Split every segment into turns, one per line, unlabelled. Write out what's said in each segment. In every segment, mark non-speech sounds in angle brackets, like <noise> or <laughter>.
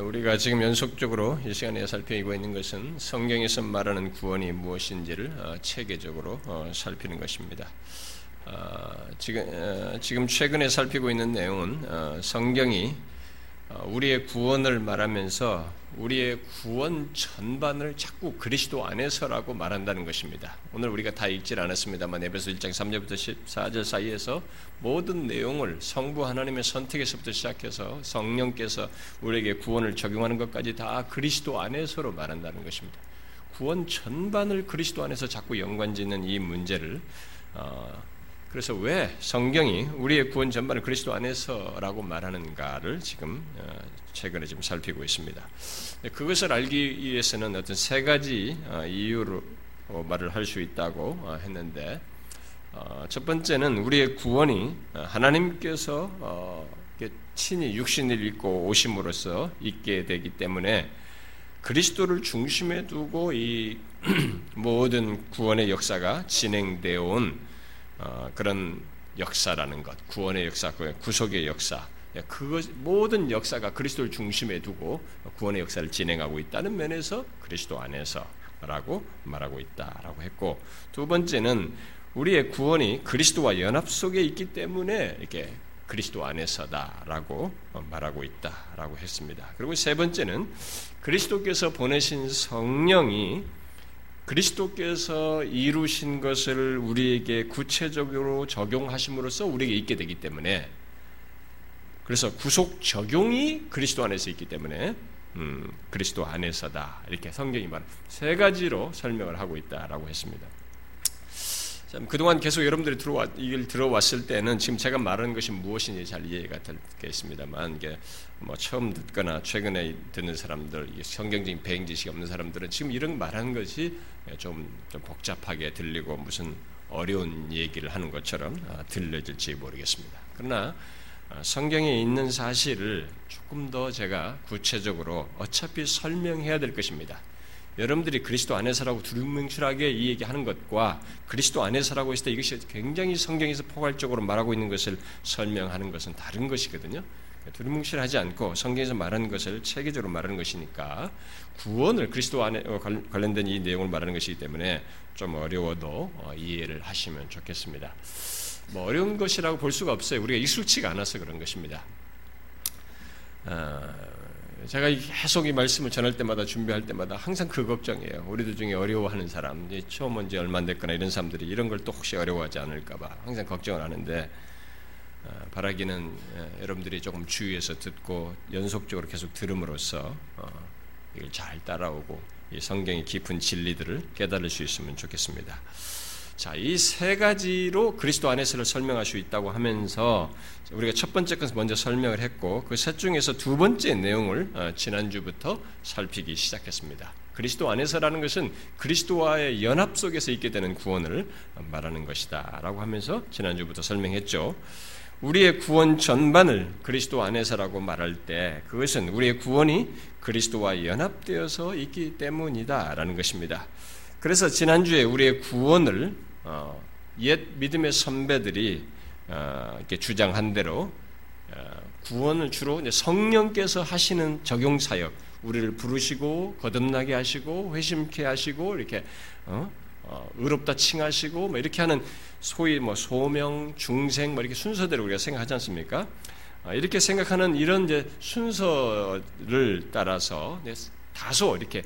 우리가 지금 연속적으로 이 시간에 살피고 있는 것은 성경에서 말하는 구원이 무엇인지를 어, 체계적으로 어, 살피는 것입니다. 어, 지금 지금 최근에 살피고 있는 내용은 성경이 우리의 구원을 말하면서 우리의 구원 전반을 자꾸 그리스도 안에서라고 말한다는 것입니다. 오늘 우리가 다 읽질 않았습니다만 에베소 1장 3절부터 14절 사이에서 모든 내용을 성부 하나님의 선택에서부터 시작해서 성령께서 우리에게 구원을 적용하는 것까지 다 그리스도 안에서로 말한다는 것입니다. 구원 전반을 그리스도 안에서 자꾸 연관짓는 이 문제를 어, 그래서 왜 성경이 우리의 구원 전반을 그리스도 안에서라고 말하는가를 지금 어, 최근에 좀 살피고 있습니다. 그것을 알기 위해서는 어떤 세 가지 어, 이유로 말을 할 수 있다고 어, 했는데 첫 번째는 우리의 구원이 하나님께서 친히 육신을 입고 오심으로써 있게 되기 때문에 그리스도를 중심에 두고 이 <clears throat> 모든 구원의 역사가 진행되어 온 어, 그런 역사라는 것, 구원의 역사, 구속의 역사, 예, 그것 모든 역사가 그리스도를 중심에 두고 구원의 역사를 진행하고 있다는 면에서 그리스도 안에서라고 말하고 있다라고 했고 두 번째는 우리의 구원이 그리스도와 연합 속에 있기 때문에 이렇게 그리스도 안에서다라고 말하고 있다라고 했습니다. 그리고 세 번째는 그리스도께서 보내신 성령이 그리스도께서 이루신 것을 우리에게 구체적으로 적용하심으로써 우리에게 있게 되기 때문에 그래서 구속 적용이 그리스도 안에서 있기 때문에 음, 그리스도 안에서다 이렇게 성경이 말세 가지로 설명을 하고 있다라고 했습니다. 그동안 계속 여러분들이 들어와, 이걸 들어왔을 때는 지금 제가 말하는 것이 무엇인지 잘 이해가 되겠습니다만, 이게 뭐 처음 듣거나 최근에 듣는 사람들, 성경적인 배행 지식이 없는 사람들은 지금 이런 말하는 것이 좀, 좀 복잡하게 들리고 무슨 어려운 얘기를 하는 것처럼 아, 들려질지 모르겠습니다. 그러나 아, 성경에 있는 사실을 조금 더 제가 구체적으로 어차피 설명해야 될 것입니다. 여러분들이 그리스도 안에서라고 두루뭉실하게 이 얘기하는 것과 그리스도 안에서라고 했을 때 이것이 굉장히 성경에서 포괄적으로 말하고 있는 것을 설명하는 것은 다른 것이거든요. 두루뭉실하지 않고 성경에서 말하는 것을 체계적으로 말하는 것이니까 구원을 그리스도 안에 어, 관련된 이 내용을 말하는 것이기 때문에 좀 어려워도 어, 이해를 하시면 좋겠습니다. 뭐 어려운 것이라고 볼 수가 없어요. 우리가 익숙치가 않아서 그런 것입니다. 어, 제가 계속 이 말씀을 전할 때마다 준비할 때마다 항상 그 걱정이에요. 우리들 중에 어려워하는 사람, 처음 온 지 얼마 안 됐거나 이런 사람들이 이런 걸 또 혹시 어려워하지 않을까봐 항상 걱정을 하는데 어, 바라기는 예, 여러분들이 조금 주의해서 듣고 연속적으로 계속 들음으로써 어, 이걸 잘 따라오고 이 성경의 깊은 진리들을 깨달을 수 있으면 좋겠습니다. 자, 이 세 가지로 그리스도 안에서를 설명할 수 있다고 하면서 우리가 첫 번째 것을 먼저 설명을 했고 그 셋 중에서 두 번째 내용을 어, 지난주부터 살피기 시작했습니다. 그리스도 안에서라는 것은 그리스도와의 연합 속에서 있게 되는 구원을 말하는 것이다 라고 하면서 지난주부터 설명했죠. 우리의 구원 전반을 그리스도 안에서라고 말할 때 그것은 우리의 구원이 그리스도와 연합되어서 있기 때문이다 라는 것입니다. 그래서 지난주에 우리의 구원을 어, 옛 믿음의 선배들이 어, 이렇게 주장한 대로 어, 구원을 주로 성령께서 하시는 적용 사역, 우리를 부르시고 거듭나게 하시고 회심케 하시고 이렇게 어? 어, 의롭다 칭하시고 뭐 이렇게 하는 소위 뭐 소명, 중생 뭐 이렇게 순서대로 우리가 생각하지 않습니까? 어, 이렇게 생각하는 이런 이제 순서를 따라서 다소 이렇게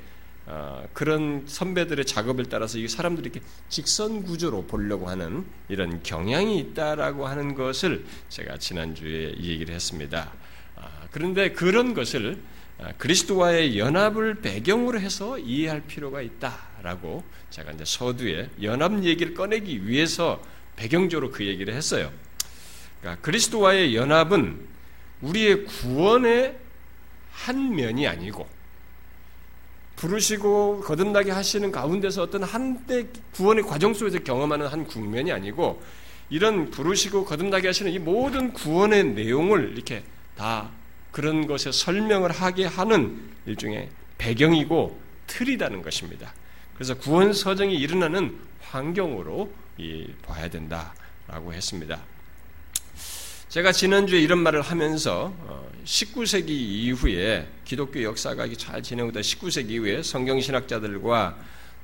어, 그런 선배들의 작업을 따라서 이 사람들이 이렇게 직선 구조로 보려고 하는 이런 경향이 있다라고 하는 것을 제가 지난주에 얘기를 했습니다. 아, 그런데 그런 것을 아, 그리스도와의 연합을 배경으로 해서 이해할 필요가 있다라고 제가 이제 서두에 연합 얘기를 꺼내기 위해서 배경적으로 그 얘기를 했어요. 그러니까 그리스도와의 연합은 우리의 구원의 한 면이 아니고 부르시고 거듭나게 하시는 가운데서 어떤 한때 구원의 과정 속에서 경험하는 한 국면이 아니고 이런 부르시고 거듭나게 하시는 이 모든 구원의 내용을 이렇게 다 그런 것에 설명을 하게 하는 일종의 배경이고 틀이라는 것입니다. 그래서 구원 서정이 일어나는 환경으로 봐야 된다라고 했습니다. 제가 지난주에 이런 말을 하면서 어, 19세기 이후에 기독교 역사가 잘 진행되다 19세기 이후에 성경 신학자들과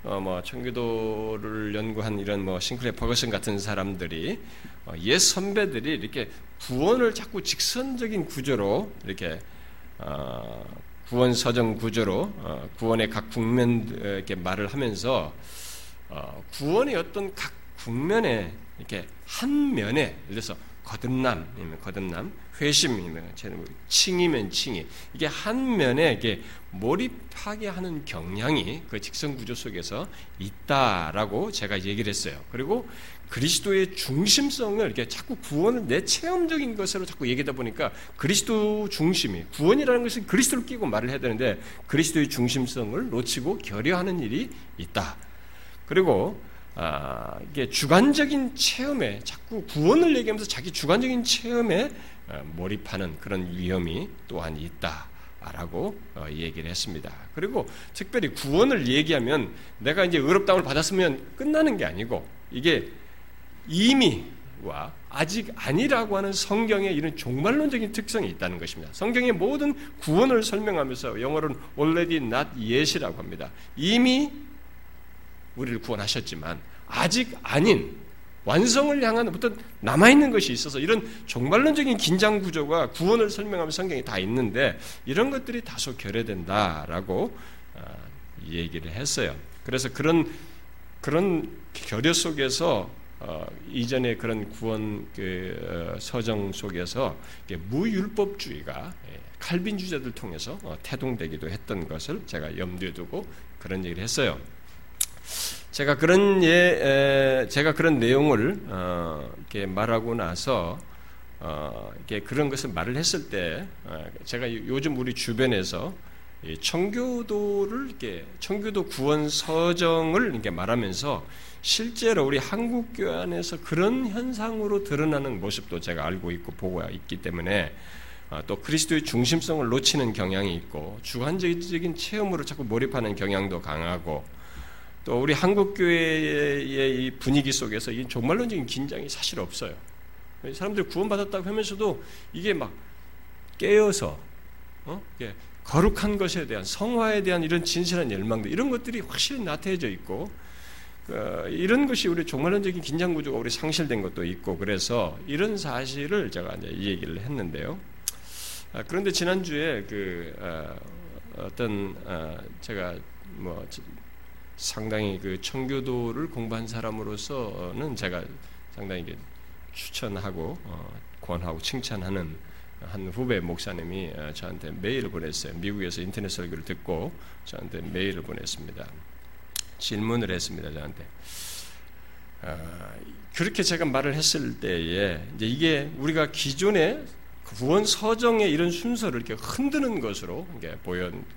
어, 뭐 청교도를 연구한 이런 뭐 싱클레 버거슨 같은 사람들이 어, 옛 선배들이 이렇게 구원을 자꾸 직선적인 구조로 이렇게 어, 구원 서정 구조로 어, 구원의 각 국면 이렇게 말을 하면서 어, 구원의 어떤 각 국면에 이렇게 한 면에 예를 들어서 거듭남, 거듭남, 회심이면 칭이면 칭이 이게 한 면에 이게 몰입하게 하는 경향이 그 직선 구조 속에서 있다라고 제가 얘기를 했어요. 그리고 그리스도의 중심성을 이렇게 자꾸 구원을 내 체험적인 것으로 자꾸 얘기하다 보니까 그리스도 중심이 구원이라는 것은 그리스도를 끼고 말을 해야 되는데 그리스도의 중심성을 놓치고 결여하는 일이 있다. 그리고 아, 이게 주관적인 체험에 자꾸 구원을 얘기하면서 자기 주관적인 체험에 어, 몰입하는 그런 위험이 또한 있다라고 어, 얘기를 했습니다. 그리고 특별히 구원을 얘기하면 내가 이제 의롭다움을 받았으면 끝나는 게 아니고 이게 이미와 아직 아니라고 하는 성경의 이런 종말론적인 특성이 있다는 것입니다. 성경의 모든 구원을 설명하면서 영어로는 already not yet이라고 합니다. 이미 우리를 구원하셨지만 아직 아닌 완성을 향한 어떤 남아있는 것이 있어서 이런 종말론적인 긴장 구조가 구원을 설명하면 성경에 다 있는데 이런 것들이 다소 결여된다라고 아, 얘기를 했어요. 그래서 그런 그런 결여 속에서 어, 이전의 그런 구원 그, 어, 서정 속에서 무율법주의가 예, 칼빈주자들 통해서 어, 태동되기도 했던 것을 제가 염두에 두고 그런 얘기를 했어요. 제가 그런 예, 제가 그런 내용을 어, 이렇게 말하고 나서 어, 이렇게 그런 것을 말을 했을 때 어, 제가 요즘 우리 주변에서 청교도를 이렇게 청교도 구원 서정을 이렇게 말하면서 실제로 우리 한국 교회 안에서 그런 현상으로 드러나는 모습도 제가 알고 있고 보고 있기 때문에 어, 또 그리스도의 중심성을 놓치는 경향이 있고 주관적인 체험으로 자꾸 몰입하는 경향도 강하고 또 우리 한국 교회의 이 분위기 속에서 이 종말론적인 긴장이 사실 없어요. 사람들이 구원받았다고 하면서도 이게 막 깨어서 어? 거룩한 것에 대한 성화에 대한 이런 진실한 열망들 이런 것들이 확실히 나타내져 있고 어, 이런 것이 우리 종말론적인 긴장 구조가 우리 상실된 것도 있고 그래서 이런 사실을 제가 이제 얘기를 했는데요. 아, 그런데 지난 주에 그 어, 떤 어, 제가 뭐 상당히 그 청교도를 공부한 사람으로서는 제가 상당히 추천하고 어, 권하고 칭찬하는 한 후배 목사님이 어, 저한테 메일을 보냈어요. 미국에서 인터넷 설교를 듣고 저한테 메일을 보냈습니다. 질문을 했습니다. 저한테. 어, 그렇게 제가 말을 했을 때에 이제 이게 우리가 기존의 구원 서정의 이런 순서를 이렇게 흔드는 것으로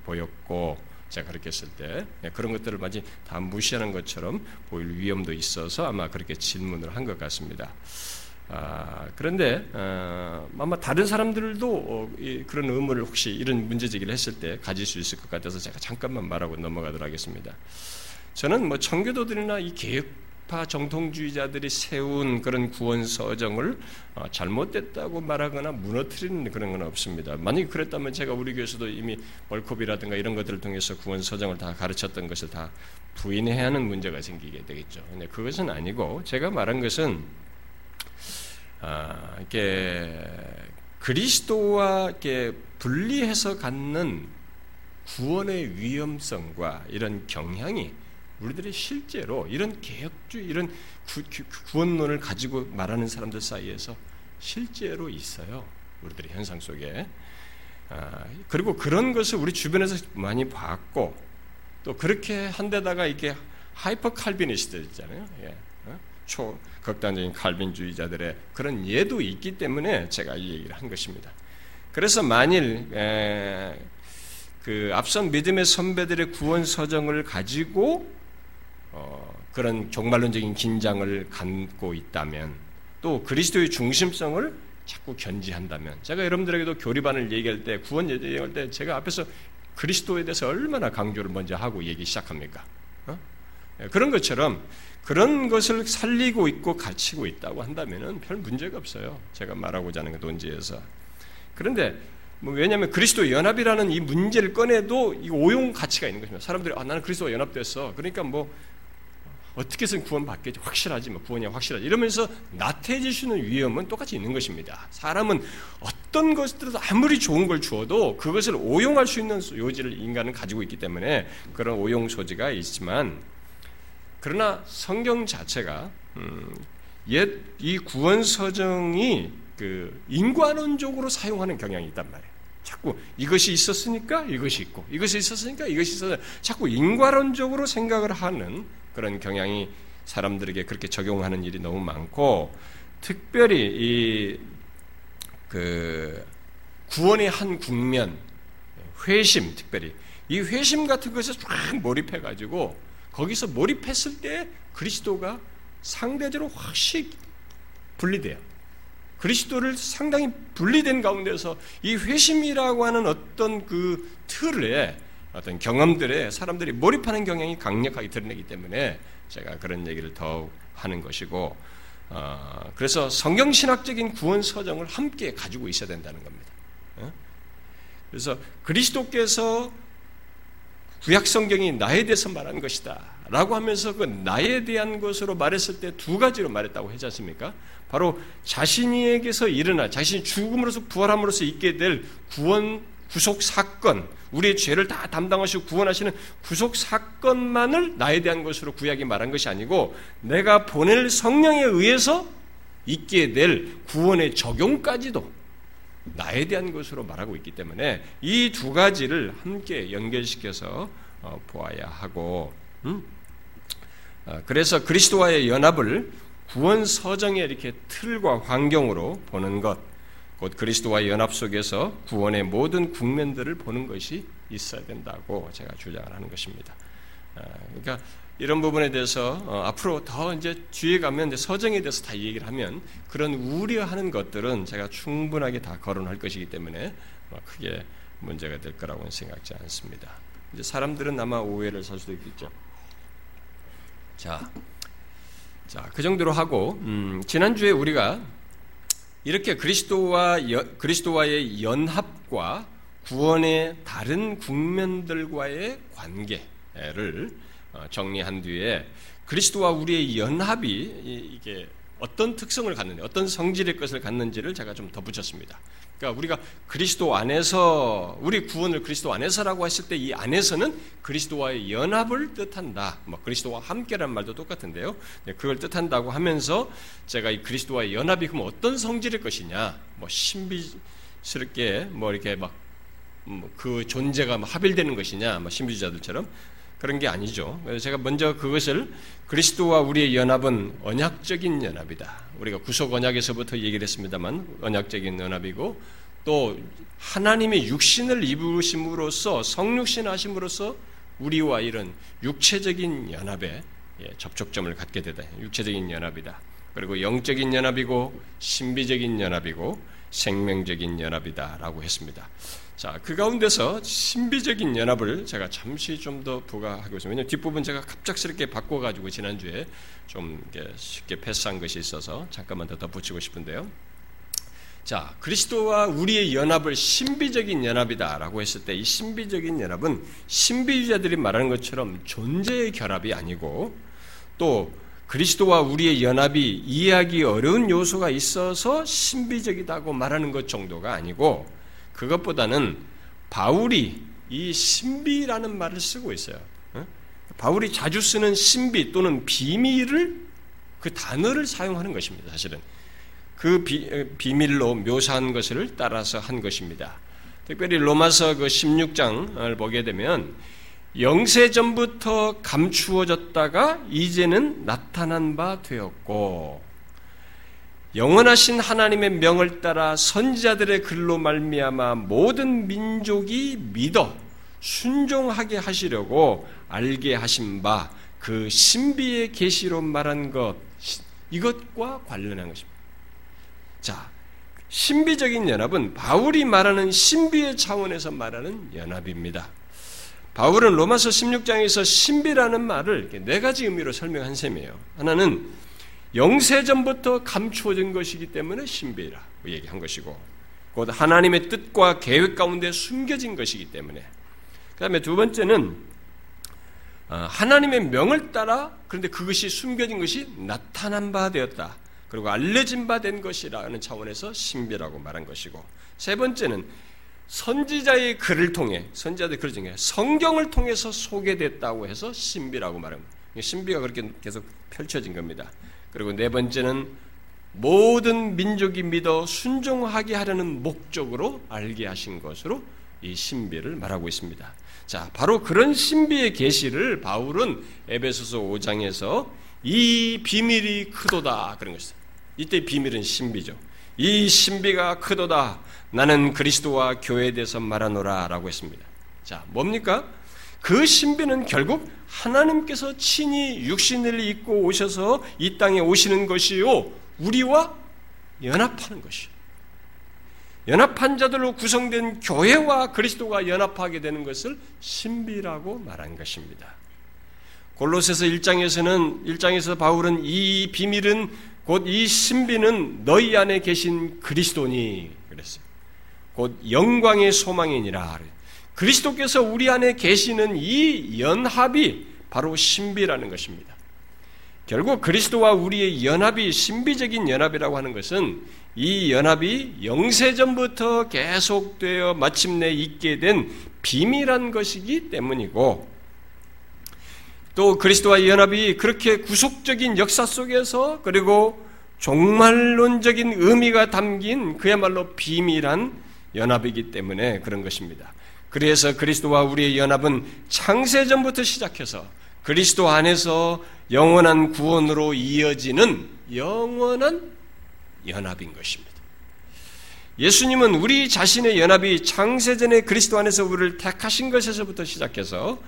보였고 제가 그렇게 했을 때 예, 그런 것들을 마치 다 무시하는 것처럼 보일 위험도 있어서 아마 그렇게 질문을 한 것 같습니다. 아, 그런데 어, 아마 다른 사람들도 어, 이, 그런 의무를 혹시 이런 문제 제기를 했을 때 가질 수 있을 것 같아서 제가 잠깐만 말하고 넘어가도록 하겠습니다. 저는 뭐 청교도들이나 이 개혁 좌파 정통주의자들이 세운 그런 구원 서정을 어, 잘못됐다고 말하거나 무너뜨리는 그런 건 없습니다. 만약 그랬다면 제가 우리 교회에서도 이미 월컵이라든가 이런 것들을 통해서 구원 서정을 다 가르쳤던 것을 다 부인해야 하는 문제가 생기게 되겠죠. 근데 그것은 아니고 제가 말한 것은 아, 이게 그리스도와 이렇게 분리해서 갖는 구원의 위험성과 이런 경향이 우리들이 실제로 이런 개혁주의, 이런 구, 원론을 가지고 말하는 사람들 사이에서 실제로 있어요. 우리들의 현상 속에. 아, 그리고 그런 것을 우리 주변에서 많이 봤고, 또 그렇게 한 데다가 이게 hyper Calvinist 있잖아요. 예. 어? 초 극단적인 칼빈주의자들의 그런 예도 있기 때문에 제가 이 얘기를 한 것입니다. 그래서 만일 에, 그 앞선 믿음의 선배들의 구원 서정을 가지고 어, 그런 종말론적인 긴장을 갖고 있다면 또 그리스도의 중심성을 자꾸 견지한다면 제가 여러분들에게도 교리반을 얘기할 때 구원 얘기할 때 제가 앞에서 그리스도에 대해서 얼마나 강조를 먼저 하고 얘기 시작합니까? 어? 예, 그런 것처럼 그런 것을 살리고 있고 갖추고 있다고 한다면별 문제가 없어요. 제가 말하고자 하는 그 논지에서. 그런데 뭐 왜냐하면 그리스도 연합이라는 이 문제를 꺼내도 이 오용 가치가 있는 것입니다. 사람들이 아, 나는 그리스도와 연합됐어. 그러니까 뭐 어떻게 해서 구원받겠지 확실하지 뭐 구원이 확실하지 이러면서 나태해지시는 위험은 똑같이 있는 것입니다. 사람은 어떤 것들도 아무리 좋은 걸 주어도 그것을 오용할 수 있는 요지를 인간은 가지고 있기 때문에 그런 오용 소지가 있지만 그러나 성경 자체가 음, 옛 이 구원 서정이 그 인과론적으로 사용하는 경향이 있단 말이에요. 자꾸 이것이 있었으니까 이것이 있고 이것이 있었으니까 이것이 있어서 자꾸 인과론적으로 생각을 하는 그런 경향이 사람들에게 그렇게 적용하는 일이 너무 많고 특별히 이 그 구원의 한 국면 회심 특별히 이 회심 같은 것에 쫙 몰입해 가지고 거기서 몰입했을 때 그리스도가 상대적으로 확실히 분리돼요. 그리스도를 상당히 분리된 가운데서 이 회심이라고 하는 어떤 그 틀에 어떤 경험들에 사람들이 몰입하는 경향이 강력하게 드러내기 때문에 제가 그런 얘기를 더욱 하는 것이고 어, 그래서 성경신학적인 구원 서정을 함께 가지고 있어야 된다는 겁니다. 어? 그래서 그리스도께서 구약 성경이 나에 대해서 말한 것이다. 라고 하면서 그 나에 대한 것으로 말했을 때 두 가지로 말했다고 하지 않습니까? 바로 자신에게서 일어나 자신이 죽음으로서 부활함으로써 있게 될 구원 구속 사건, 우리의 죄를 다 담당하시고 구원하시는 구속 사건만을 나에 대한 것으로 구약이 말한 것이 아니고 내가 보낼 성령에 의해서 있게 될 구원의 적용까지도 나에 대한 것으로 말하고 있기 때문에 이 두 가지를 함께 연결시켜서 어, 보아야 하고, 음? 어, 그래서 그리스도와의 연합을 구원 서정의 이렇게 틀과 환경으로 보는 것, 곧 그리스도와의 연합 속에서 구원의 모든 국면들을 보는 것이 있어야 된다고 제가 주장을 하는 것입니다. 어, 그러니까 이런 부분에 대해서 어, 앞으로 더 이제 뒤에 가면 서정에 대해서 다 얘기를 하면 그런 우려하는 것들은 제가 충분하게 다 거론할 것이기 때문에 뭐 크게 문제가 될 거라고는 생각지 않습니다. 이제 사람들은 아마 오해를 살 수도 있겠죠. 자, 자, 그 정도로 하고 음, 지난주에 우리가 이렇게 그리스도와 여, 그리스도와의 연합과 구원의 다른 국면들과의 관계를 어, 정리한 뒤에 그리스도와 우리의 연합이 이게 어떤 특성을 갖는지, 어떤 성질의 것을 갖는지를 제가 좀 덧붙였습니다. 그러니까 우리가 그리스도 안에서 우리 구원을 그리스도 안에서라고 했을 때 이 안에서는 그리스도와의 연합을 뜻한다. 뭐 그리스도와 함께란 말도 똑같은데요. 네, 그걸 뜻한다고 하면서 제가 이 그리스도와의 연합이 그럼 어떤 성질의 것이냐, 뭐 신비스럽게 뭐 이렇게 막그 뭐 존재가 합일되는 것이냐, 뭐 신비주자들처럼 그런 게 아니죠. 그래서 제가 먼저 그것을 그리스도와 우리의 연합은 언약적인 연합이다. 우리가 구속 언약에서부터 얘기를 했습니다만 언약적인 연합이고 또 하나님의 육신을 입으심으로써 성육신 하심으로써 우리와 이런 육체적인 연합에 예, 접촉점을 갖게 되다. 육체적인 연합이다. 그리고 영적인 연합이고 신비적인 연합이고 생명적인 연합이다라고 했습니다. 자, 그 가운데서 신비적인 연합을 제가 잠시 좀 더 부과하고 있습니다. 뒷부분 제가 갑작스럽게 바꿔가지고 지난주에 좀 쉽게 패스한 것이 있어서 잠깐만 더 덧붙이고 싶은데요. 자, 그리스도와 우리의 연합을 신비적인 연합이다라고 했을 때 이 신비적인 연합은 신비주자들이 말하는 것처럼 존재의 결합이 아니고 또 그리스도와 우리의 연합이 이해하기 어려운 요소가 있어서 신비적이다고 말하는 것 정도가 아니고 그것보다는 바울이 이 신비라는 말을 쓰고 있어요. 바울이 자주 쓰는 신비 또는 비밀을 그 단어를 사용하는 것입니다. 사실은 그 비, 비밀로 묘사한 것을 따라서 한 것입니다. 특별히 로마서 그 16장을 보게 되면 영세 전부터 감추어졌다가 이제는 나타난 바 되었고 영원하신 하나님의 명을 따라 선지자들의 글로 말미암아 모든 민족이 믿어 순종하게 하시려고 알게 하신 바 그 신비의 계시로 말한 것 이것과 관련한 것입니다. 자, 신비적인 연합은 바울이 말하는 신비의 차원에서 말하는 연합입니다. 바울은 로마서 16장에서 신비라는 말을 네 가지 의미로 설명한 셈이에요. 하나는 영세전부터 감추어진 것이기 때문에 신비라고 얘기한 것이고 곧 하나님의 뜻과 계획 가운데 숨겨진 것이기 때문에. 그 다음에 두 번째는 어, 하나님의 명을 따라 그런데 그것이 숨겨진 것이 나타난 바 되었다. 그리고 알려진 바 된 것이라는 차원에서 신비라고 말한 것이고 세 번째는 선지자의 글을 통해 선지자의 글을 통해 성경을 통해서 소개됐다고 해서 신비라고 말합니다. 신비가 그렇게 계속 펼쳐진 겁니다. 그리고 네 번째는 모든 민족이 믿어 순종하게 하려는 목적으로 알게 하신 것으로 이 신비를 말하고 있습니다. 자, 바로 그런 신비의 계시를 바울은 에베소서 5장에서 이 비밀이 크도다 그런 것이다. 이때 비밀은 신비죠. 이 신비가 크도다. 나는 그리스도와 교회에 대해서 말하노라라고 했습니다. 자, 뭡니까? 그 신비는 결국 하나님께서 친히 육신을 입고 오셔서 이 땅에 오시는 것이요. 우리와 연합하는 것이요. 연합한 자들로 구성된 교회와 그리스도가 연합하게 되는 것을 신비라고 말한 것입니다. 골로새서 1장에서는 1장에서 바울은 이 비밀은 곧 이 신비는 너희 안에 계신 그리스도니 그랬어요. 곧 영광의 소망이니라. 그리스도께서 우리 안에 계시는 이 연합이 바로 신비라는 것입니다. 결국 그리스도와 우리의 연합이 신비적인 연합이라고 하는 것은 이 연합이 영세전부터 계속되어 마침내 있게 된 비밀한 것이기 때문이고 또 그리스도와 연합이 그렇게 구속적인 역사 속에서 그리고 종말론적인 의미가 담긴 그야말로 비밀한 연합이기 때문에 그런 것입니다. 그래서 그리스도와 우리의 연합은 창세전부터 시작해서 그리스도 안에서 영원한 구원으로 이어지는 영원한 연합인 것입니다. 예수님은 우리 자신의 연합이 창세전에 그리스도 안에서 우리를 택하신 것에서부터 시작해서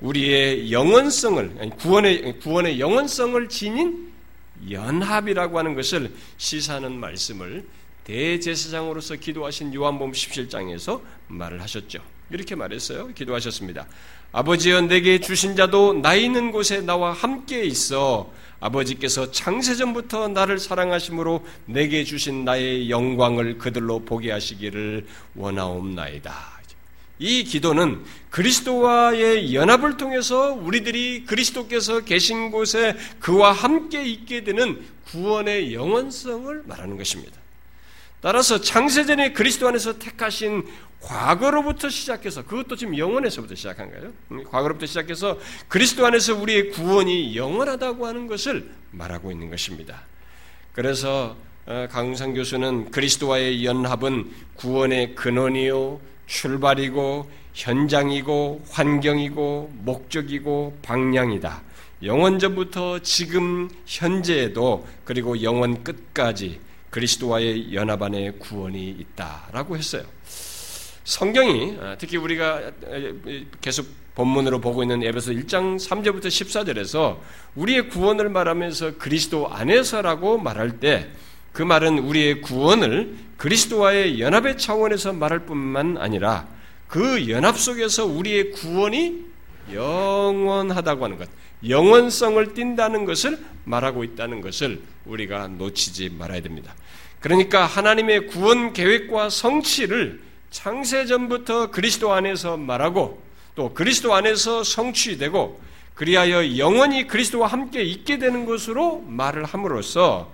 우리의 영원성을 구원의 구원의 영원성을 지닌 연합이라고 하는 것을 시사하는 말씀을 대제사장으로서 기도하신 요한복음 17장에서 말을 하셨죠. 이렇게 말했어요. 기도하셨습니다. 아버지여 내게 주신 자도 나 있는 곳에 나와 함께 있어 아버지께서 창세전부터 나를 사랑하심으로 내게 주신 나의 영광을 그들로 보게 하시기를 원하옵나이다. 이 기도는 그리스도와의 연합을 통해서 우리들이 그리스도께서 계신 곳에 그와 함께 있게 되는 구원의 영원성을 말하는 것입니다. 따라서 창세전에 그리스도 안에서 택하신 과거로부터 시작해서 그것도 지금 영원에서부터 시작한 거예요. 음, 과거로부터 시작해서 그리스도 안에서 우리의 구원이 영원하다고 하는 것을 말하고 있는 것입니다. 그래서 어, 강웅상 교수는 그리스도와의 연합은 구원의 근원이요 출발이고 현장이고 환경이고 목적이고 방향이다. 영원 전부터 지금 현재에도 그리고 영원 끝까지 그리스도와의 연합 안에 구원이 있다라고 했어요. 성경이 아, 특히 우리가 계속 본문으로 보고 있는 에베소 1장 3절부터 14절에서 우리의 구원을 말하면서 그리스도 안에서라고 말할 때 그 말은 우리의 구원을 그리스도와의 연합의 차원에서 말할 뿐만 아니라 그 연합 속에서 우리의 구원이 영원하다고 하는 것, 영원성을 띈다는 것을 말하고 있다는 것을 우리가 놓치지 말아야 됩니다. 그러니까 하나님의 구원 계획과 성취를 창세전부터 그리스도 안에서 말하고 또 그리스도 안에서 성취되고 그리하여 영원히 그리스도와 함께 있게 되는 것으로 말을 함으로써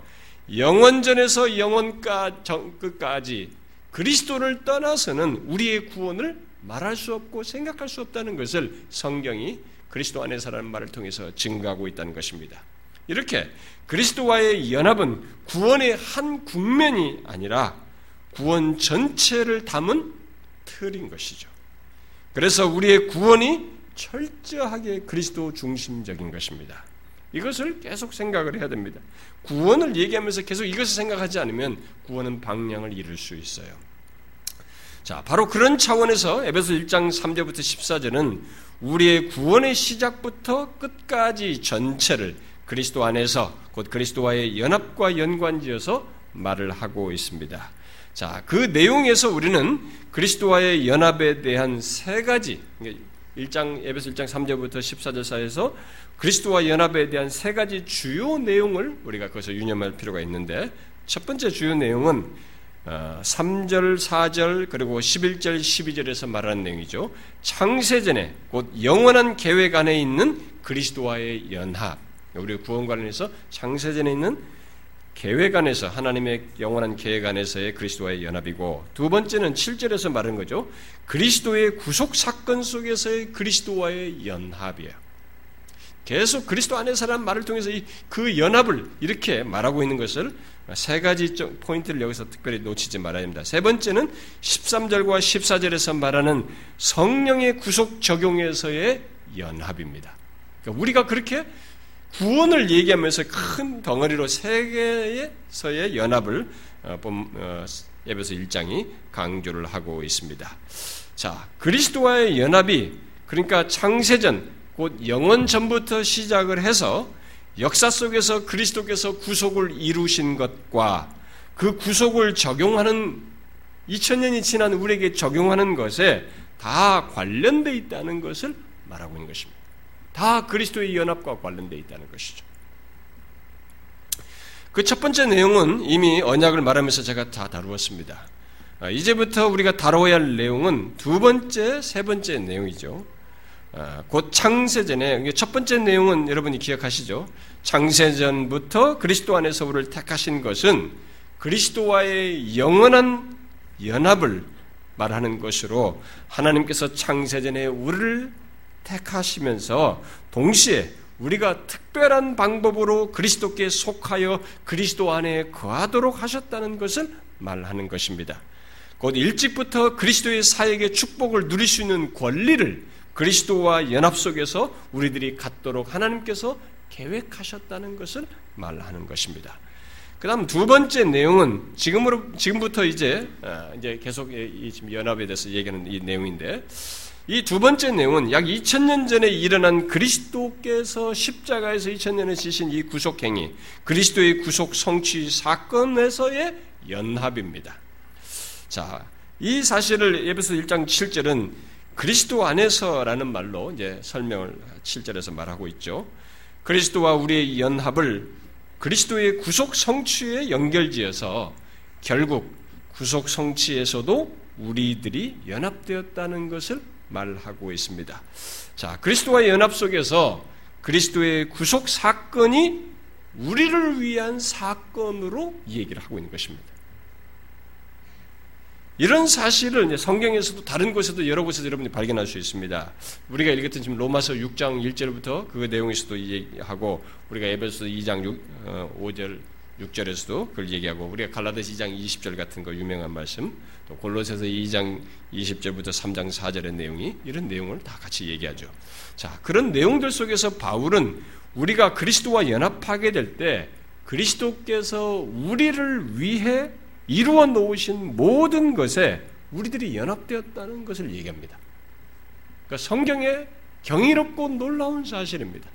영원전에서 영원까지 그리스도를 떠나서는 우리의 구원을 말할 수 없고 생각할 수 없다는 것을 성경이 그리스도 안에서라는 말을 통해서 증거하고 있다는 것입니다. 이렇게 그리스도와의 연합은 구원의 한 국면이 아니라 구원 전체를 담은 틀인 것이죠. 그래서 우리의 구원이 철저하게 그리스도 중심적인 것입니다. 이것을 계속 생각을 해야 됩니다. 구원을 얘기하면서 계속 이것을 생각하지 않으면 구원은 방향을 잃을 수 있어요. 자, 바로 그런 차원에서 에베소 1장 3절부터 14절은 우리의 구원의 시작부터 끝까지 전체를 그리스도 안에서 곧 그리스도와의 연합과 연관지어서 말을 하고 있습니다. 자, 그 내용에서 우리는 그리스도와의 연합에 대한 세 가지, 1장, 에베소 1장 3절부터 14절 사이에서 그리스도와 연합에 대한 세 가지 주요 내용을 우리가 거기서 유념할 필요가 있는데, 첫 번째 주요 내용은 3절, 4절, 그리고 11절, 12절에서 말하는 내용이죠. 창세전에 곧 영원한 계획 안에 있는 그리스도와의 연합. 우리 구원 관련해서 창세전에 있는 계획 안에서 하나님의 영원한 계획 안에서의 그리스도와의 연합이고 두 번째는 7절에서 말한 거죠. 그리스도의 구속 사건 속에서의 그리스도와의 연합이에요. 계속 그리스도 안에서라는 말을 통해서 그 연합을 이렇게 말하고 있는 것을 세 가지 포인트를 여기서 특별히 놓치지 말아야 합니다. 세 번째는 13절과 14절에서 말하는 성령의 구속 적용에서의 연합입니다. 그러니까 우리가 그렇게 구원을 얘기하면서 큰 덩어리로 세계에서의 연합을 어, 어, 에베소 1장이 강조를 하고 있습니다. 자, 그리스도와의 연합이 그러니까 창세전 곧 영원 전부터 시작을 해서 역사 속에서 그리스도께서 구속을 이루신 것과 그 구속을 적용하는 2000년이 지난 우리에게 적용하는 것에 다 관련되어 있다는 것을 말하고 있는 것입니다. 다 그리스도의 연합과 관련되어 있다는 것이죠. 그 첫 번째 내용은 이미 언약을 말하면서 제가 다 다루었습니다. 아, 이제부터 우리가 다뤄야 할 내용은 두 번째, 세 번째 내용이죠. 아, 곧 창세전에 첫 번째 내용은 여러분이 기억하시죠? 창세전부터 그리스도 안에서 우리를 택하신 것은 그리스도와의 영원한 연합을 말하는 것으로 하나님께서 창세전에 우리를 택하시면서 동시에 우리가 특별한 방법으로 그리스도께 속하여 그리스도 안에 거하도록 하셨다는 것을 말하는 것입니다. 곧 일찍부터 그리스도의 사역의 축복을 누릴 수 있는 권리를 그리스도와 연합 속에서 우리들이 갖도록 하나님께서 계획하셨다는 것을 말하는 것입니다. 그 다음 두 번째 내용은 지금으로, 지금부터 이제, 아, 이제 계속 이 연합에 대해서 얘기하는 이 내용인데, 이 두 번째 내용은 약 2000년 전에 일어난 그리스도께서 십자가에서 2000년에 지신 이 구속 행위, 그리스도의 구속 성취 사건에서의 연합입니다. 자, 이 사실을 예배서 1장 7절은 그리스도 안에서라는 말로 이제 설명을 7절에서 말하고 있죠. 그리스도와 우리의 연합을 그리스도의 구속 성취에 연결지어서 결국 구속 성취에서도 우리들이 연합되었다는 것을 말하고 있습니다. 자, 그리스도와 연합 속에서 그리스도의 구속 사건이 우리를 위한 사건으로 얘기를 하고 있는 것입니다. 이런 사실을 성경에서도 다른 곳에도 여러 곳에서 여러분이 발견할 수 있습니다. 우리가 읽었던 지금 로마서 6장 1절부터 그 내용에서도 얘기하고 우리가 에베소 2장 6, 5절 6절에서도 그걸 얘기하고 우리가 갈라디아서 2장 20절 같은 거 유명한 말씀 또 골로새서 2장 20절부터 3장 4절의 내용이 이런 내용을 다 같이 얘기하죠. 자, 그런 내용들 속에서 바울은 우리가 그리스도와 연합하게 될 때 그리스도께서 우리를 위해 이루어 놓으신 모든 것에 우리들이 연합되었다는 것을 얘기합니다. 그러니까 성경의 경이롭고 놀라운 사실입니다.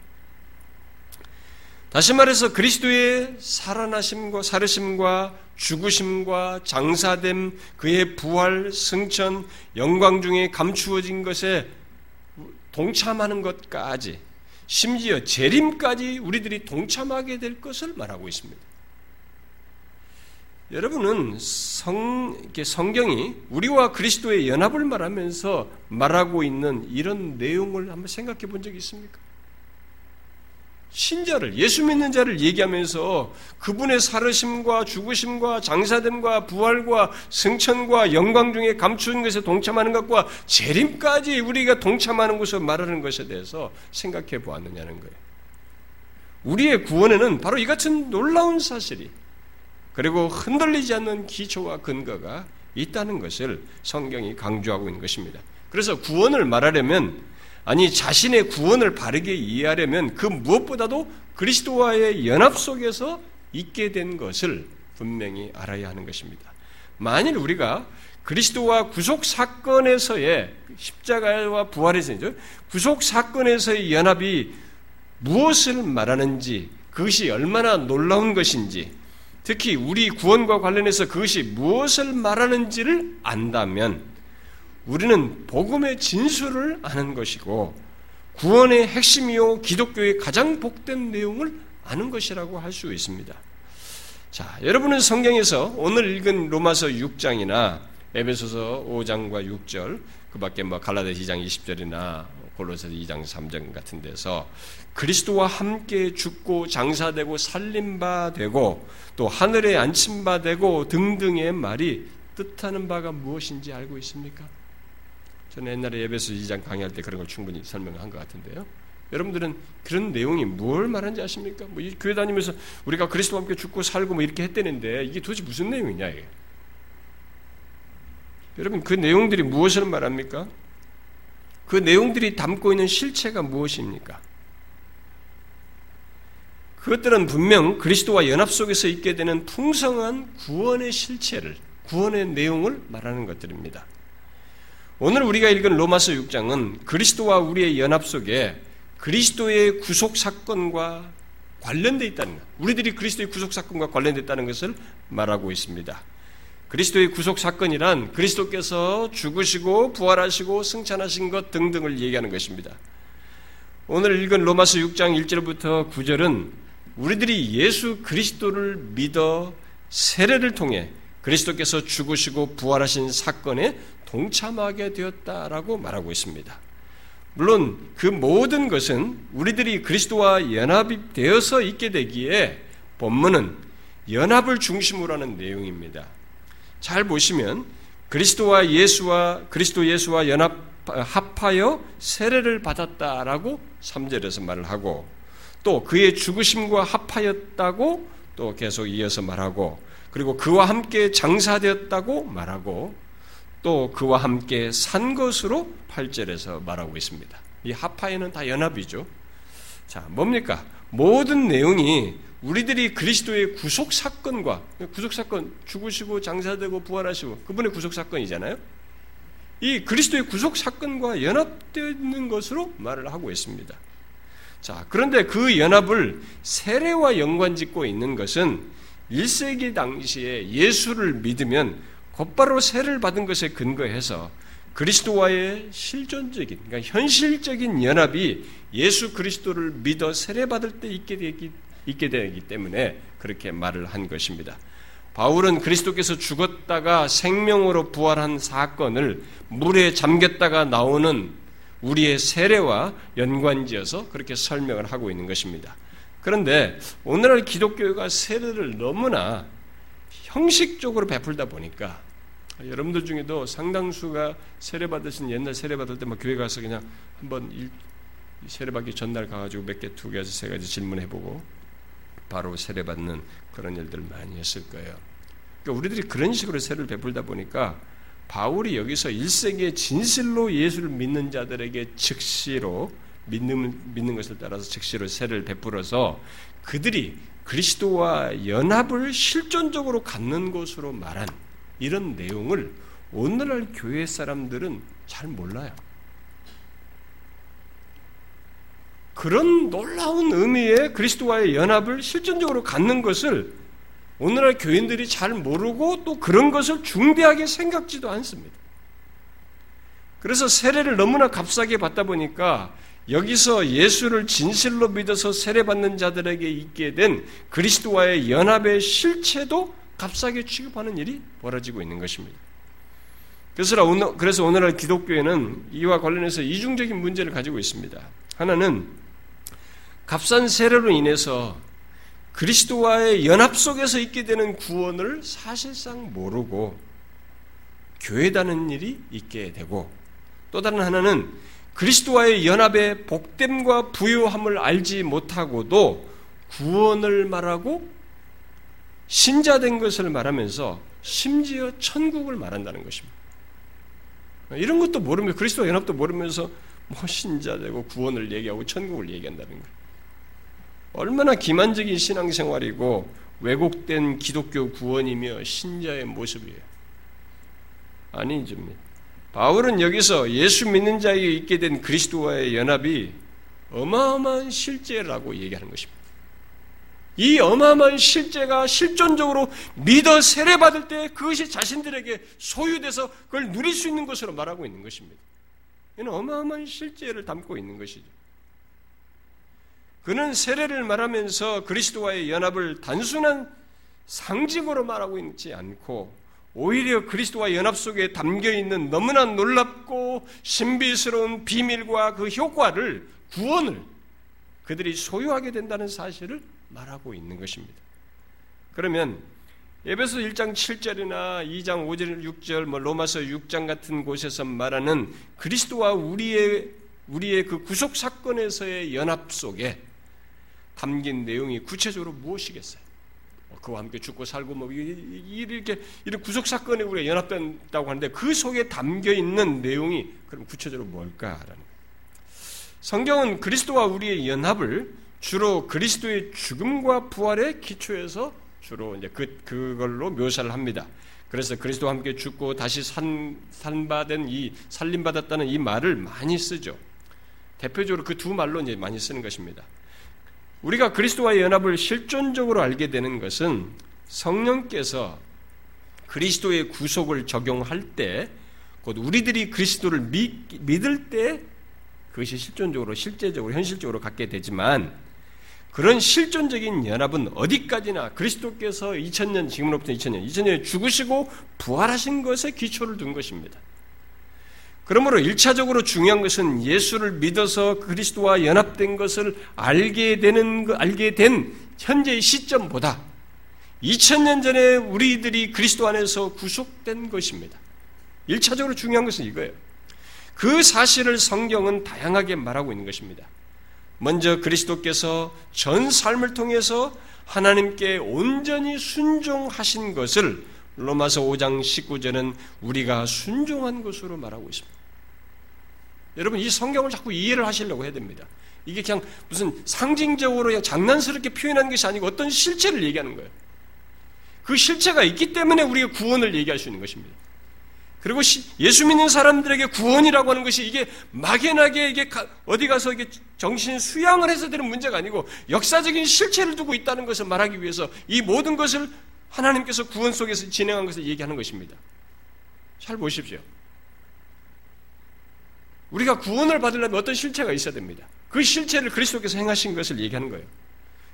다시 말해서 그리스도의 살아나심과 살으심과 죽으심과 장사됨, 그의 부활, 승천, 영광 중에 감추어진 것에 동참하는 것까지, 심지어 재림까지 우리들이 동참하게 될 것을 말하고 있습니다. 여러분은 성, 성경이 우리와 그리스도의 연합을 말하면서 말하고 있는 이런 내용을 한번 생각해 본 적이 있습니까? 신자를, 예수 믿는 자를 얘기하면서 그분의 살으심과 죽으심과 장사됨과 부활과 승천과 영광 중에 감추는 것에 동참하는 것과 재림까지 우리가 동참하는 것을 말하는 것에 대해서 생각해 보았느냐는 거예요. 우리의 구원에는 바로 이 같은 놀라운 사실이 그리고 흔들리지 않는 기초와 근거가 있다는 것을 성경이 강조하고 있는 것입니다. 그래서 구원을 말하려면 아니 자신의 구원을 바르게 이해하려면 그 무엇보다도 그리스도와의 연합 속에서 있게 된 것을 분명히 알아야 하는 것입니다. 만일 우리가 그리스도와 구속 사건에서의 십자가와 부활에서 구속 사건에서의 연합이 무엇을 말하는지 그것이 얼마나 놀라운 것인지 특히 우리 구원과 관련해서 그것이 무엇을 말하는지를 안다면 우리는 복음의 진술을 아는 것이고 구원의 핵심이요 기독교의 가장 복된 내용을 아는 것이라고 할 수 있습니다. 자, 여러분은 성경에서 오늘 읽은 로마서 6장이나 에베소서 5장과 6절, 그 밖에 뭐 갈라데 2장 20절이나 골로새서 2장 3장 같은 데서 그리스도와 함께 죽고 장사되고 살림바 되고 또 하늘에 안침바 되고 등등의 말이 뜻하는 바가 무엇인지 알고 있습니까? 저는 옛날에 예배소 2장 강의할 때 그런 걸 충분히 설명한 것 같은데요. 여러분들은 그런 내용이 뭘 말하는지 아십니까? 뭐 교회 다니면서 우리가 그리스도와 함께 죽고 살고 뭐 이렇게 했다는데 이게 도대체 무슨 내용이냐 이게? 여러분 그 내용들이 무엇을 말합니까? 그 내용들이 담고 있는 실체가 무엇입니까? 그것들은 분명 그리스도와 연합 속에서 있게 되는 풍성한 구원의 실체를, 구원의 내용을 말하는 것들입니다. 오늘 우리가 읽은 로마서 6장은 그리스도와 우리의 연합 속에 그리스도의 구속 사건과 관련되어 있다는 것, 우리들이 그리스도의 구속 사건과 관련되어 있다는 것을 말하고 있습니다. 그리스도의 구속 사건이란 그리스도께서 죽으시고 부활하시고 승천하신 것 등등을 얘기하는 것입니다. 오늘 읽은 로마서 6장 1절부터 9절은 우리들이 예수 그리스도를 믿어 세례를 통해 그리스도께서 죽으시고 부활하신 사건에 동참하게 되었다라고 말하고 있습니다. 물론 그 모든 것은 우리들이 그리스도와 연합이 되어서 있게 되기에 본문은 연합을 중심으로 하는 내용입니다. 잘 보시면 그리스도와 예수와 그리스도 예수와 연합 합하여 세례를 받았다라고 3절에서 말을 하고 또 그의 죽으심과 합하였다고 또 계속 이어서 말하고 그리고 그와 함께 장사되었다고 말하고 또 그와 함께 산 것으로 8절에서 말하고 있습니다. 이 합하에는 다 연합이죠. 자, 뭡니까? 모든 내용이 우리들이 그리스도의 구속 사건과 구속 사건 죽으시고 장사되고 부활하시고 그분의 구속 사건이잖아요. 이 그리스도의 구속 사건과 연합되어 있는 것으로 말을 하고 있습니다. 자, 그런데 그 연합을 세례와 연관짓고 있는 것은 1세기 당시에 예수를 믿으면 곧바로 세례를 받은 것에 근거해서 그리스도와의 실존적인, 그러니까 현실적인 연합이 예수 그리스도를 믿어 세례받을 때 있게 되기 있게 되기 때문에 그렇게 말을 한 것입니다. 바울은 그리스도께서 죽었다가 생명으로 부활한 사건을 물에 잠겼다가 나오는 우리의 세례와 연관지어서 그렇게 설명을 하고 있는 것입니다. 그런데 오늘날 기독교가 세례를 너무나 형식적으로 베풀다 보니까 여러분들 중에도 상당수가 세례 받으신 옛날 세례 받을 때 막 교회 가서 그냥 한번 세례 받기 전날 가가지고 몇 개, 두 가지, 세 가지 질문해보고 바로 세례받는 그런 일들을 많이 했을 거예요. 그러니까 우리들이 그런 식으로 세례를 베풀다 보니까 바울이 여기서 1세기의 진실로 예수를 믿는 자들에게 즉시로 믿는, 믿는 것을 따라서 즉시로 세례를 베풀어서 그들이 그리스도와 연합을 실존적으로 갖는 것으로 말한 이런 내용을 오늘날 교회 사람들은 잘 몰라요. 그런 놀라운 의미의 그리스도와의 연합을 실존적으로 갖는 것을 오늘날 교인들이 잘 모르고 또 그런 것을 중대하게 생각지도 않습니다. 그래서 세례를 너무나 값싸게 받다 보니까 여기서 예수를 진실로 믿어서 세례받는 자들에게 있게 된 그리스도와의 연합의 실체도 값싸게 취급하는 일이 벌어지고 있는 것입니다. 그래서 오늘날 기독교에는 이와 관련해서 이중적인 문제를 가지고 있습니다. 하나는 값싼 세례로 인해서 그리스도와의 연합 속에서 있게 되는 구원을 사실상 모르고 교회 다는 일이 있게 되고 또 다른 하나는 그리스도와의 연합의 복됨과 부요함을 알지 못하고도 구원을 말하고 신자된 것을 말하면서 심지어 천국을 말한다는 것입니다. 이런 것도 모르면서 그리스도와 연합도 모르면서 뭐 신자되고 구원을 얘기하고 천국을 얘기한다는 거예요. 얼마나 기만적인 신앙생활이고 왜곡된 기독교 구원이며 신자의 모습이에요. 아니죠. 바울은 여기서 예수 믿는 자에게 있게 된 그리스도와의 연합이 어마어마한 실제라고 얘기하는 것입니다. 이 어마어마한 실제가 실존적으로 믿어 세례받을 때 그것이 자신들에게 소유돼서 그걸 누릴 수 있는 것으로 말하고 있는 것입니다. 이는 어마어마한 실제를 담고 있는 것이죠. 그는 세례를 말하면서 그리스도와의 연합을 단순한 상징으로 말하고 있지 않고 오히려 그리스도와 연합 속에 담겨 있는 너무나 놀랍고 신비스러운 비밀과 그 효과를 구원을 그들이 소유하게 된다는 사실을 말하고 있는 것입니다. 그러면 에베소 1장 7절이나 2장 5절 6절 뭐 로마서 6장 같은 곳에서 말하는 그리스도와 우리의 우리의 그 구속 사건에서의 연합 속에 담긴 내용이 구체적으로 무엇이겠어요? 뭐 그와 함께 죽고 살고 뭐 이렇게 이런 구속 사건에 우리가 연합된다고 하는데 그 속에 담겨 있는 내용이 그럼 구체적으로 뭘까라는. 성경은 그리스도와 우리의 연합을 주로 그리스도의 죽음과 부활의 기초에서 주로 이제 그 그걸로 묘사를 합니다. 그래서 그리스도와 함께 죽고 다시 산 산받은 이 살림 받았다는 이 말을 많이 쓰죠. 대표적으로 그 두 말로 이제 많이 쓰는 것입니다. 우리가 그리스도와의 연합을 실존적으로 알게 되는 것은 성령께서 그리스도의 구속을 적용할 때, 곧 우리들이 그리스도를 믿, 믿을 때 그것이 실존적으로, 실제적으로, 현실적으로 갖게 되지만 그런 실존적인 연합은 어디까지나 그리스도께서 2000년, 지금으로부터 2000년, 2000년에 죽으시고 부활하신 것에 기초를 둔 것입니다. 그러므로 1차적으로 중요한 것은 예수를 믿어서 그리스도와 연합된 것을 알게 되는, 알게 된 현재의 시점보다 2000년 전에 우리들이 그리스도 안에서 구속된 것입니다. 1차적으로 중요한 것은 이거예요. 그 사실을 성경은 다양하게 말하고 있는 것입니다. 먼저 그리스도께서 전 삶을 통해서 하나님께 온전히 순종하신 것을 로마서 5장 19절은 우리가 순종한 것으로 말하고 있습니다. 여러분 이 성경을 자꾸 이해를 하시려고 해야 됩니다. 이게 그냥 무슨 상징적으로 그냥 장난스럽게 표현하는 것이 아니고 어떤 실체를 얘기하는 거예요. 그 실체가 있기 때문에 우리가 구원을 얘기할 수 있는 것입니다. 그리고 예수 믿는 사람들에게 구원이라고 하는 것이 이게 막연하게 이게 어디 가서 이게 정신 수양을 해서 되는 문제가 아니고 역사적인 실체를 두고 있다는 것을 말하기 위해서 이 모든 것을 하나님께서 구원 속에서 진행한 것을 얘기하는 것입니다. 잘 보십시오. 우리가 구원을 받으려면 어떤 실체가 있어야 됩니다. 그 실체를 그리스도께서 행하신 것을 얘기하는 거예요.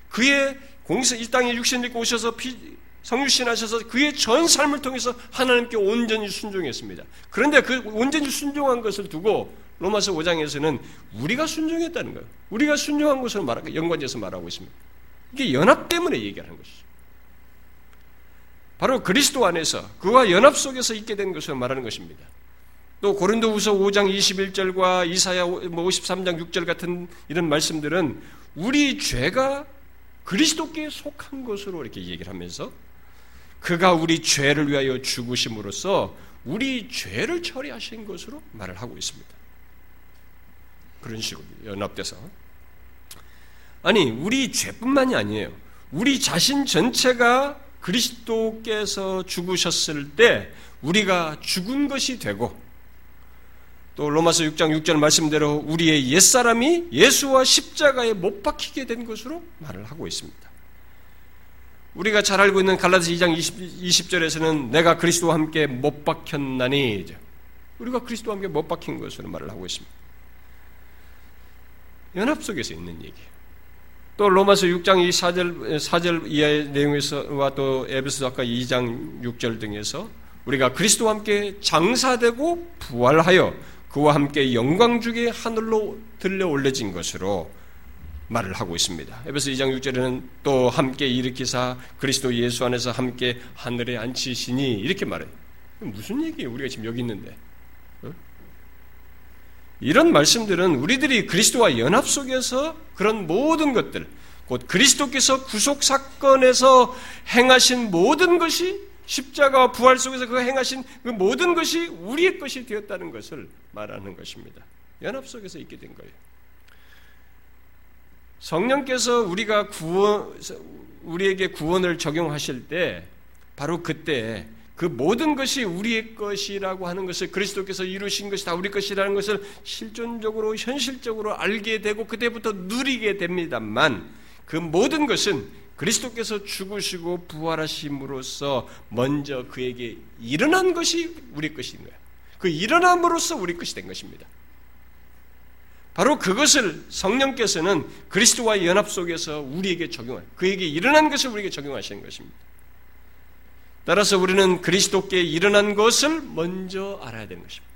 그의 공사, 이 땅에 육신 입고 오셔서 피, 성육신하셔서 그의 전 삶을 통해서 하나님께 온전히 순종했습니다. 그런데 그 온전히 순종한 것을 두고 로마서 5장에서는 우리가 순종했다는 거예요. 우리가 순종한 것을 말하고 연관지어서 말하고 있습니다. 이게 연합 때문에 얘기하는 것이죠. 바로 그리스도 안에서 그와 연합 속에서 있게 된 것을 말하는 것입니다. 또 고린도후서 5장 21절과 이사야 53장 6절 같은 이런 말씀들은 우리 죄가 그리스도께 속한 것으로 이렇게 얘기를 하면서 그가 우리 죄를 위하여 죽으심으로써 우리 죄를 처리하신 것으로 말을 하고 있습니다. 그런 식으로 연합돼서 아니 우리 죄뿐만이 아니에요. 우리 자신 전체가 그리스도께서 죽으셨을 때 우리가 죽은 것이 되고 또 로마서 6장 6절 말씀대로 우리의 옛사람이 예수와 십자가에 못 박히게 된 것으로 말을 하고 있습니다. 우리가 잘 알고 있는 갈라디아 2장 20, 절에서는 내가 그리스도와 함께 못 박혔나니 우리가 그리스도와 함께 못 박힌 것으로 말을 하고 있습니다. 연합 속에서 있는 얘기예요. 또 로마서 6장 이 4절, 4절 이하의 내용에서와 또 에베소 아까 2장 6절 등에서 우리가 그리스도와 함께 장사되고 부활하여 그와 함께 영광 중에 하늘로 들려 올려진 것으로 말을 하고 있습니다. 에베소 2장 6절에는 또 함께 일으키사 그리스도 예수 안에서 함께 하늘에 앉히시니 이렇게 말해요. 무슨 얘기예요? 우리가 지금 여기 있는데. 어? 이런 말씀들은 우리들이 그리스도와 연합 속에서 그런 모든 것들, 곧 그리스도께서 구속 사건에서 행하신 모든 것이 십자가와 부활 속에서 그 행하신 그 모든 것이 우리의 것이 되었다는 것을 말하는 것입니다. 연합 속에서 있게 된 거예요. 성령께서 우리가 구원, 우리에게 구원을 적용하실 때, 바로 그때 그 모든 것이 우리의 것이라고 하는 것을 그리스도께서 이루신 것이 다 우리 것이라는 것을 실존적으로, 현실적으로 알게 되고 그때부터 누리게 됩니다만, 그 모든 것은 그리스도께서 죽으시고 부활하심으로써 먼저 그에게 일어난 것이 우리 것인 거예요. 그 일어남으로써 우리 것이 된 것입니다. 바로 그것을 성령께서는 그리스도와의 연합 속에서 우리에게 적용할, 그에게 일어난 것을 우리에게 적용하시는 것입니다. 따라서 우리는 그리스도께 일어난 것을 먼저 알아야 되는 것입니다.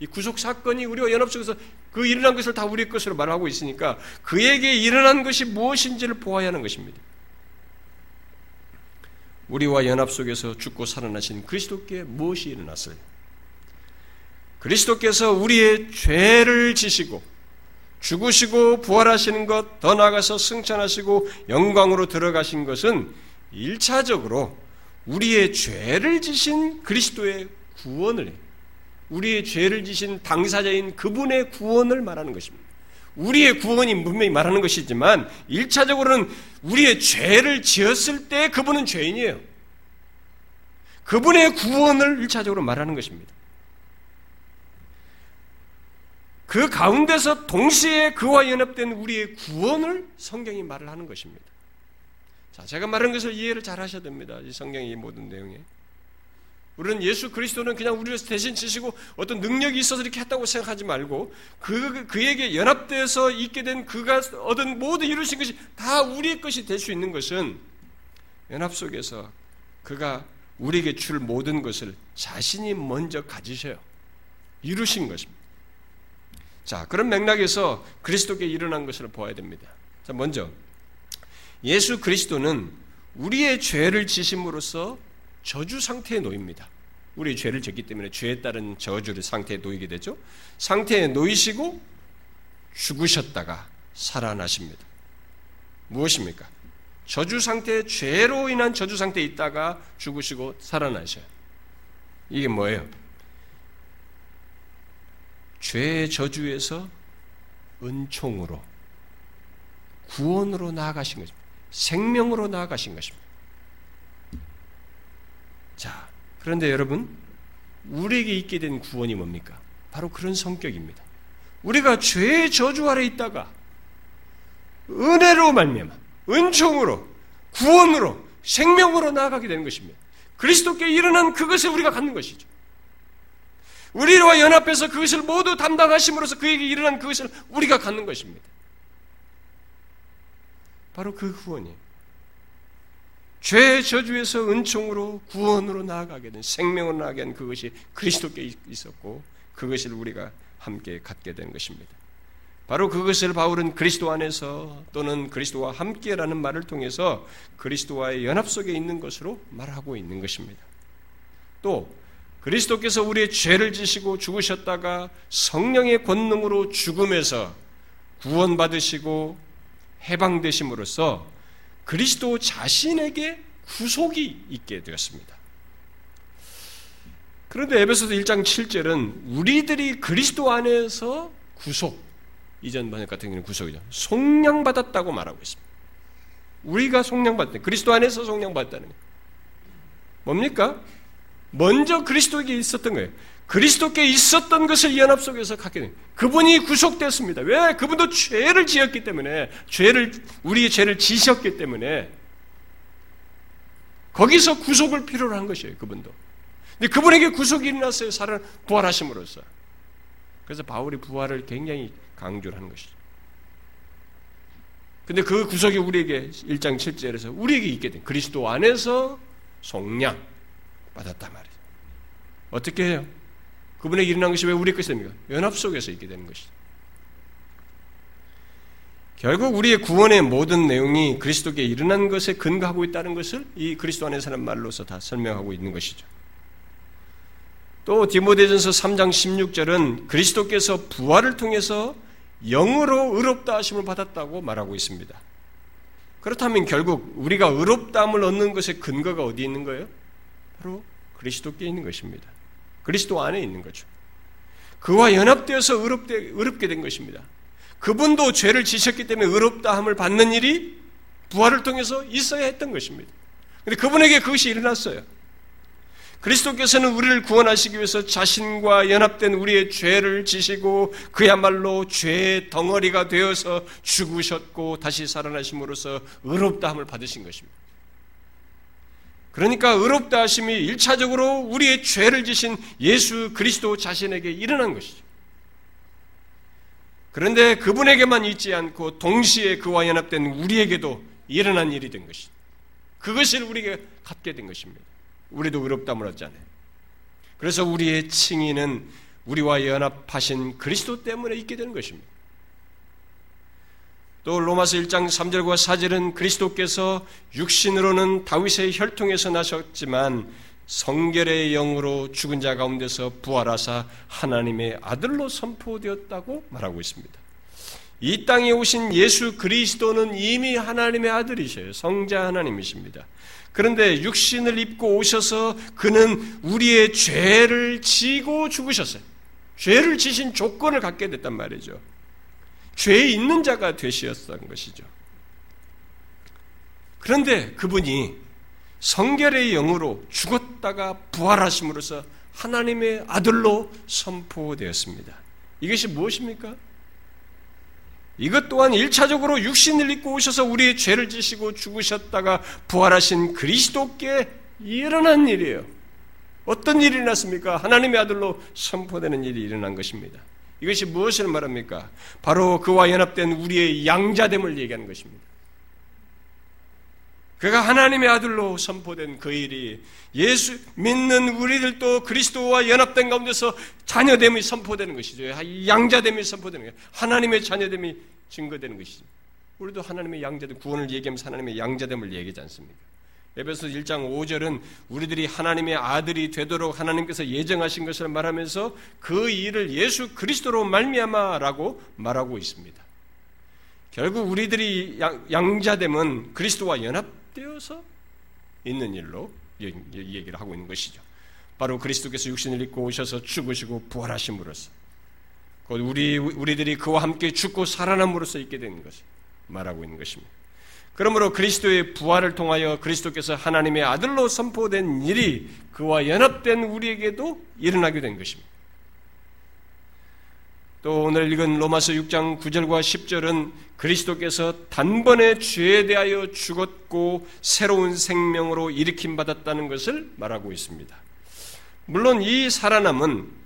이 구속 사건이 우리와 연합 속에서 그 일어난 것을 다 우리 것으로 말하고 있으니까 그에게 일어난 것이 무엇인지를 보아야 하는 것입니다. 우리와 연합 속에서 죽고 살아나신 그리스도께 무엇이 일어났어요? 그리스도께서 우리의 죄를 지시고 죽으시고 부활하시는 것, 더 나아가서 승천하시고 영광으로 들어가신 것은 일차적으로 우리의 죄를 지신 그리스도의 구원을 우리의 죄를 지신 당사자인 그분의 구원을 말하는 것입니다. 우리의 구원이 분명히 말하는 것이지만 1차적으로는 우리의 죄를 지었을 때 그분은 죄인이에요. 그분의 구원을 1차적으로 말하는 것입니다. 그 가운데서 동시에 그와 연합된 우리의 구원을 성경이 말을 하는 것입니다. 자, 제가 말한 것을 이해를 잘 하셔야 됩니다. 이 성경의 모든 내용에. 우리는 예수 그리스도는 그냥 우리를 대신 지시고 어떤 능력이 있어서 이렇게 했다고 생각하지 말고 그, 그에게 연합되어서 있게 된 그가 얻은 모든 이루신 것이 다 우리의 것이 될 수 있는 것은 연합 속에서 그가 우리에게 줄 모든 것을 자신이 먼저 가지셔요. 이루신 것입니다. 자, 그런 맥락에서 그리스도께 일어난 것을 보아야 됩니다. 자, 먼저 예수 그리스도는 우리의 죄를 지심으로써 저주 상태에 놓입니다. 우리 죄를 졌기 때문에 죄에 따른 저주의 상태에 놓이게 되죠. 상태에 놓이시고 죽으셨다가 살아나십니다. 무엇입니까? 저주 상태, 죄로 인한 저주 상태에 있다가 죽으시고 살아나셔요. 이게 뭐예요? 죄의 저주에서 은총으로, 구원으로 나아가신 것입니다. 생명으로 나아가신 것입니다. 자, 그런데 여러분, 우리에게 있게 된 구원이 뭡니까? 바로 그런 성격입니다. 우리가 죄의 저주 아래 있다가 은혜로 말미암아 은총으로 구원으로 생명으로 나아가게 되는 것입니다. 그리스도께 일어난 그것을 우리가 갖는 것이죠. 우리와 연합해서 그것을 모두 담당하심으로써 그에게 일어난 그것을 우리가 갖는 것입니다. 바로 그 구원이에요. 죄의 저주에서 은총으로 구원으로 나아가게 된 생명으로 나아가게 된 그것이 그리스도께 있었고 그것을 우리가 함께 갖게 된 것입니다. 바로 그것을 바울은 그리스도 안에서 또는 그리스도와 함께라는 말을 통해서 그리스도와의 연합 속에 있는 것으로 말하고 있는 것입니다. 또 그리스도께서 우리의 죄를 지시고 죽으셨다가 성령의 권능으로 죽음에서 구원받으시고 해방되심으로써 그리스도 자신에게 구속이 있게 되었습니다. 그런데 에베소서 1장 7절은 우리들이 그리스도 안에서 구속, 이전 번역 같은 경우는 구속이죠. 속량받았다고 말하고 있습니다. 우리가 속량받다. 그리스도 안에서 속량받다는 거예요. 뭡니까? 먼저 그리스도에게 있었던 거예요. 그리스도께 있었던 것을 연합 속에서 갖게 된 그분이 구속됐습니다. 왜? 그분도 죄를 지었기 때문에 죄를 우리의 죄를 지셨기 때문에 거기서 구속을 필요로 한 것이에요. 그분도. 근데 그분에게 구속이 일어났어요. 살아 부활하심으로써. 그래서 바울이 부활을 굉장히 강조를 하는 것이죠. 근데 그 구속이 우리에게 1장 7절에서 우리에게 있게 된 그리스도 안에서 속량 받았단 말이에요. 어떻게 해요? 그분에게 일어난 것이 왜 우리 것입니까? 연합 속에서 있게 되는 것이죠. 결국 우리의 구원의 모든 내용이 그리스도께 일어난 것에 근거하고 있다는 것을 이 그리스도 안에서는 말로서 다 설명하고 있는 것이죠. 또 디모데전서 3장 16절은 그리스도께서 부활을 통해서 영으로 의롭다 하심을 받았다고 말하고 있습니다. 그렇다면 결국 우리가 의롭다함을 얻는 것의 근거가 어디 있는 거예요? 바로 그리스도께 있는 것입니다. 그리스도 안에 있는 거죠. 그와 연합되어서 의롭게, 의롭게 된 것입니다. 그분도 죄를 지셨기 때문에 의롭다함을 받는 일이 부활을 통해서 있어야 했던 것입니다. 근데 그분에게 그것이 일어났어요. 그리스도께서는 우리를 구원하시기 위해서 자신과 연합된 우리의 죄를 지시고 그야말로 죄의 덩어리가 되어서 죽으셨고 다시 살아나심으로써 의롭다함을 받으신 것입니다. 그러니까 의롭다 하심이 일차적으로 우리의 죄를 지신 예수 그리스도 자신에게 일어난 것이죠. 그런데 그분에게만 있지 않고 동시에 그와 연합된 우리에게도 일어난 일이 된 것이죠. 그것을 우리가 갖게 된 것입니다. 우리도 의롭다물 얻잖아요. 그래서 우리의 칭의는 우리와 연합하신 그리스도 때문에 있게 되는 것입니다. 또 로마서 1장 3절과 4절은 그리스도께서 육신으로는 다윗의 혈통에서 나셨지만 성결의 영으로 죽은 자 가운데서 부활하사 하나님의 아들로 선포되었다고 말하고 있습니다. 이 땅에 오신 예수 그리스도는 이미 하나님의 아들이셔요. 성자 하나님이십니다. 그런데 육신을 입고 오셔서 그는 우리의 죄를 지고 죽으셨어요. 죄를 지신 조건을 갖게 됐단 말이죠. 죄 있는 자가 되시었던 것이죠. 그런데 그분이 성결의 영으로 죽었다가 부활하심으로써 하나님의 아들로 선포되었습니다. 이것이 무엇입니까? 이것 또한 1차적으로 육신을 입고 오셔서 우리의 죄를 지시고 죽으셨다가 부활하신 그리스도께 일어난 일이에요. 어떤 일이 일어났습니까? 하나님의 아들로 선포되는 일이 일어난 것입니다. 이것이 무엇을 말합니까? 바로 그와 연합된 우리의 양자됨을 얘기하는 것입니다. 그가 하나님의 아들로 선포된 그 일이 예수 믿는 우리들도 그리스도와 연합된 가운데서 자녀됨이 선포되는 것이죠. 양자됨이 선포되는 거예요. 하나님의 자녀됨이 증거되는 것이죠. 우리도 하나님의 양자됨, 구원을 얘기하면서 하나님의 양자됨을 얘기하지 않습니까? 에베소 1장 5절은 우리들이 하나님의 아들이 되도록 하나님께서 예정하신 것을 말하면서 그 일을 예수 그리스도로 말미암아라고 말하고 있습니다. 결국 우리들이 양자됨은 그리스도와 연합되어서 있는 일로 얘기를 하고 있는 것이죠. 바로 그리스도께서 육신을 입고 오셔서 죽으시고 부활하심으로써 우리 우리들이 그와 함께 죽고 살아남으로써 있게 되는 것을 말하고 있는 것입니다. 그러므로 그리스도의 부활을 통하여 그리스도께서 하나님의 아들로 선포된 일이 그와 연합된 우리에게도 일어나게 된 것입니다. 또 오늘 읽은 로마서 6장 9절과 10절은 그리스도께서 단번에 죄에 대하여 죽었고 새로운 생명으로 일으킴 받았다는 것을 말하고 있습니다. 물론 이 살아남은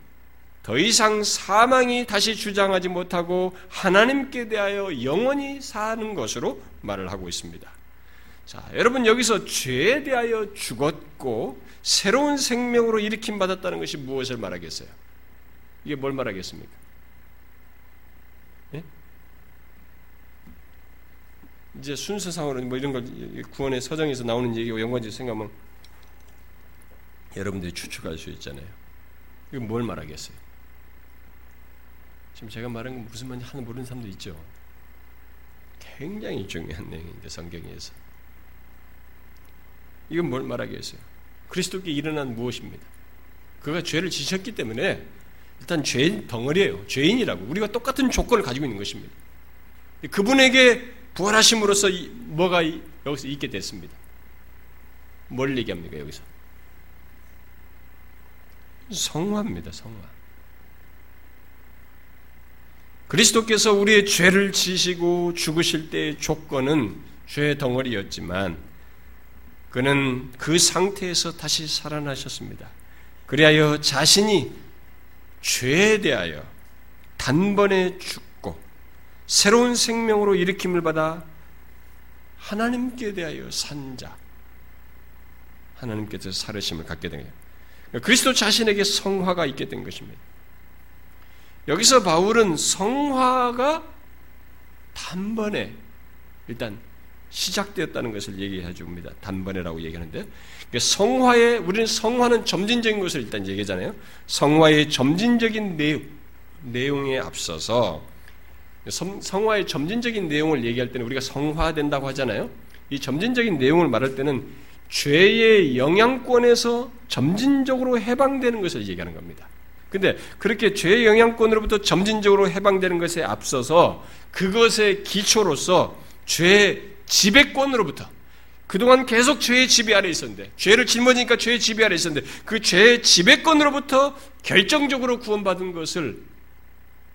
더 이상 사망이 다시 주장하지 못하고 하나님께 대하여 영원히 사는 것으로 말을 하고 있습니다. 자, 여러분 여기서 죄에 대하여 죽었고 새로운 생명으로 일으킴 받았다는 것이 무엇을 말하겠어요? 이게 뭘 말하겠습니까? 예? 이제 순서상으로 뭐 이런 걸 구원의 서정에서 나오는 얘기와 연관지 생각하면 여러분들이 추측할 수 있잖아요. 이건 뭘 말하겠어요? 지금 제가 말한 건 무슨 말인지 하나 모르는 사람도 있죠. 굉장히 중요한 내용인데 성경에서 이건 뭘 말하겠어요? 그리스도께 일어난 무엇입니다. 그가 죄를 지셨기 때문에 일단 죄인 덩어리예요. 죄인이라고 우리가 똑같은 조건을 가지고 있는 것입니다. 그분에게 부활하심으로써 뭐가 여기서 있게 됐습니다. 뭘 얘기합니까 여기서? 성화입니다. 성화. 그리스도께서 우리의 죄를 지시고 죽으실 때의 조건은 죄 덩어리였지만 그는 그 상태에서 다시 살아나셨습니다. 그리하여 자신이 죄에 대하여 단번에 죽고 새로운 생명으로 일으킴을 받아 하나님께 대하여 산자, 하나님께서 살으심을 갖게 된 거예요. 그리스도 자신에게 성화가 있게 된 것입니다. 여기서 바울은 성화가 단번에 일단 시작되었다는 것을 얘기해 줍니다. 단번에라고 얘기하는데 성화의 우리는 성화는 점진적인 것을 일단 얘기하잖아요. 성화의 점진적인 내용 내용에 앞서서 성, 화의 점진적인 내용을 얘기할 때는 우리가 성화된다고 하잖아요. 이 점진적인 내용을 말할 때는 죄의 영향권에서 점진적으로 해방되는 것을 얘기하는 겁니다. 근데 그렇게 죄의 영향권으로부터 점진적으로 해방되는 것에 앞서서 그것의 기초로서 죄의 지배권으로부터 그동안 계속 죄의 지배 아래 있었는데 죄를 짊어지니까 죄의 지배 아래 있었는데 그 죄의 지배권으로부터 결정적으로 구원받은 것을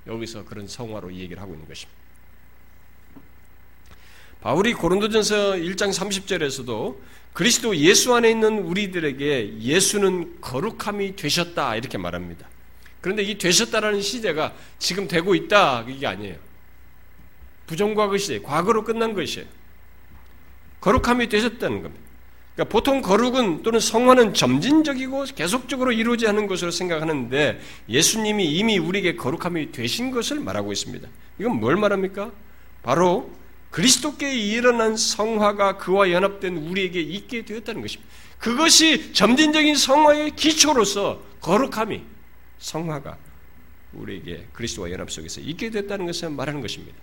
여기서 그런 성화로 얘기를 하고 있는 것입니다. 바울이 고린도전서 1장 30절에서도 그리스도 예수 안에 있는 우리들에게 예수는 거룩함이 되셨다 이렇게 말합니다. 그런데 이 되셨다라는 시대가 지금 되고 있다 이게 아니에요. 부정과거 시대, 과거로 끝난 것이에요. 거룩함이 되셨다는 겁니다. 그러니까 보통 거룩은 또는 성화는 점진적이고 계속적으로 이루어지 하는 것으로 생각하는데 예수님이 이미 우리에게 거룩함이 되신 것을 말하고 있습니다. 이건 뭘 말합니까? 바로 그리스도께 일어난 성화가 그와 연합된 우리에게 있게 되었다는 것입니다. 그것이 점진적인 성화의 기초로서 거룩함이 성화가 우리에게 그리스도와 연합 속에서 있게 됐다는 것을 말하는 것입니다.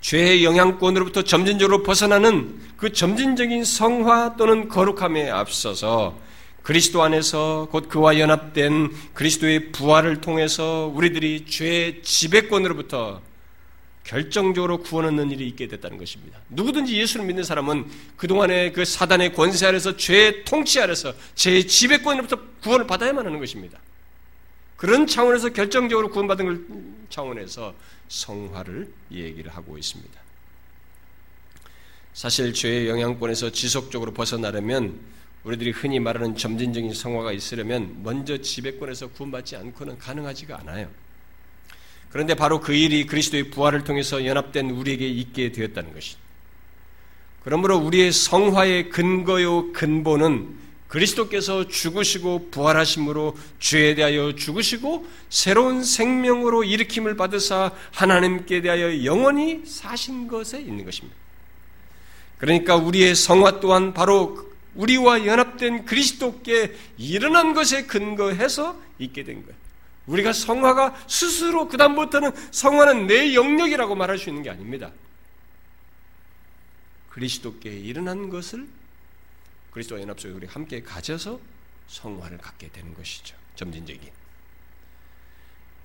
죄의 영향권으로부터 점진적으로 벗어나는 그 점진적인 성화 또는 거룩함에 앞서서 그리스도 안에서 곧 그와 연합된 그리스도의 부활을 통해서 우리들이 죄의 지배권으로부터 결정적으로 구원 얻는 일이 있게 됐다는 것입니다. 누구든지 예수를 믿는 사람은 그동안의 그 사단의 권세 아래서 죄의 통치 아래서 죄의 지배권으로부터 구원을 받아야만 하는 것입니다. 그런 차원에서 결정적으로 구원받은 걸 차원에서 성화를 얘기를 하고 있습니다. 사실 죄의 영향권에서 지속적으로 벗어나려면 우리들이 흔히 말하는 점진적인 성화가 있으려면 먼저 지배권에서 구원받지 않고는 가능하지가 않아요. 그런데 바로 그 일이 그리스도의 부활을 통해서 연합된 우리에게 있게 되었다는 것이. 그러므로 우리의 성화의 근거요 근본은 그리스도께서 죽으시고 부활하심으로 죄에 대하여 죽으시고 새로운 생명으로 일으킴을 받으사 하나님께 대하여 영원히 사신 것에 있는 것입니다. 그러니까 우리의 성화 또한 바로 우리와 연합된 그리스도께 일어난 것에 근거해서 있게 된 거예요. 우리가 성화가 스스로 그다음부터는 성화는 내 영역이라고 말할 수 있는 게 아닙니다. 그리스도께 일어난 것을 그리스도와 연합 속에 우리 함께 가져서 성화를 갖게 되는 것이죠. 점진적인.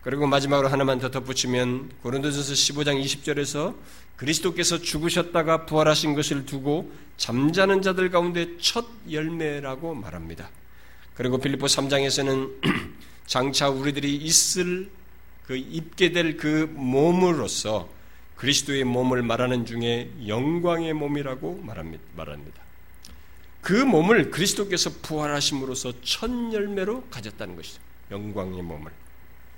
그리고 마지막으로 하나만 더 덧붙이면 고린도전서 15장 20절에서 그리스도께서 죽으셨다가 부활하신 것을 두고 잠자는 자들 가운데 첫 열매라고 말합니다. 그리고 빌립보 3장에서는 <clears throat> 장차 우리들이 있을 그 입게 될 그 몸으로서 그리스도의 몸을 말하는 중에 영광의 몸이라고 말합니다. 그 몸을 그리스도께서 부활하심으로써 첫 열매로 가졌다는 것이죠. 영광의 몸을.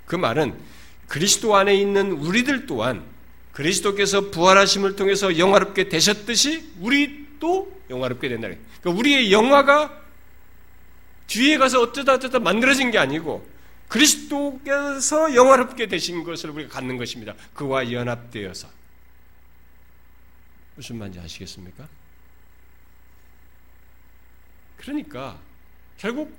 그 말은 그리스도 안에 있는 우리들 또한 그리스도께서 부활하심을 통해서 영화롭게 되셨듯이 우리도 영화롭게 된다. 그러니까 우리의 영화가 뒤에 가서 어쩌다 어쩌다 만들어진 게 아니고 그리스도께서 영화롭게 되신 것을 우리가 갖는 것입니다. 그와 연합되어서. 무슨 말인지 아시겠습니까? 그러니까 결국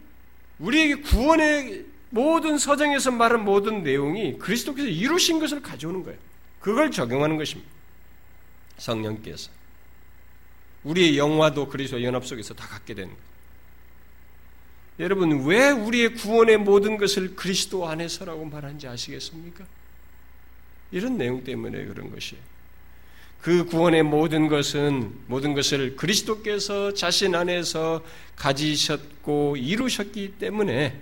우리에게 구원의 모든 서정에서 말한 모든 내용이 그리스도께서 이루신 것을 가져오는 거예요. 그걸 적용하는 것입니다. 성령께서. 우리의 영화도 그리스도 연합 속에서 다 갖게 되는 거예요. 여러분, 왜 우리의 구원의 모든 것을 그리스도 안에서라고 말하는지 아시겠습니까? 이런 내용 때문에 그런 것이에요. 그 구원의 모든 것은, 모든 것을 그리스도께서 자신 안에서 가지셨고 이루셨기 때문에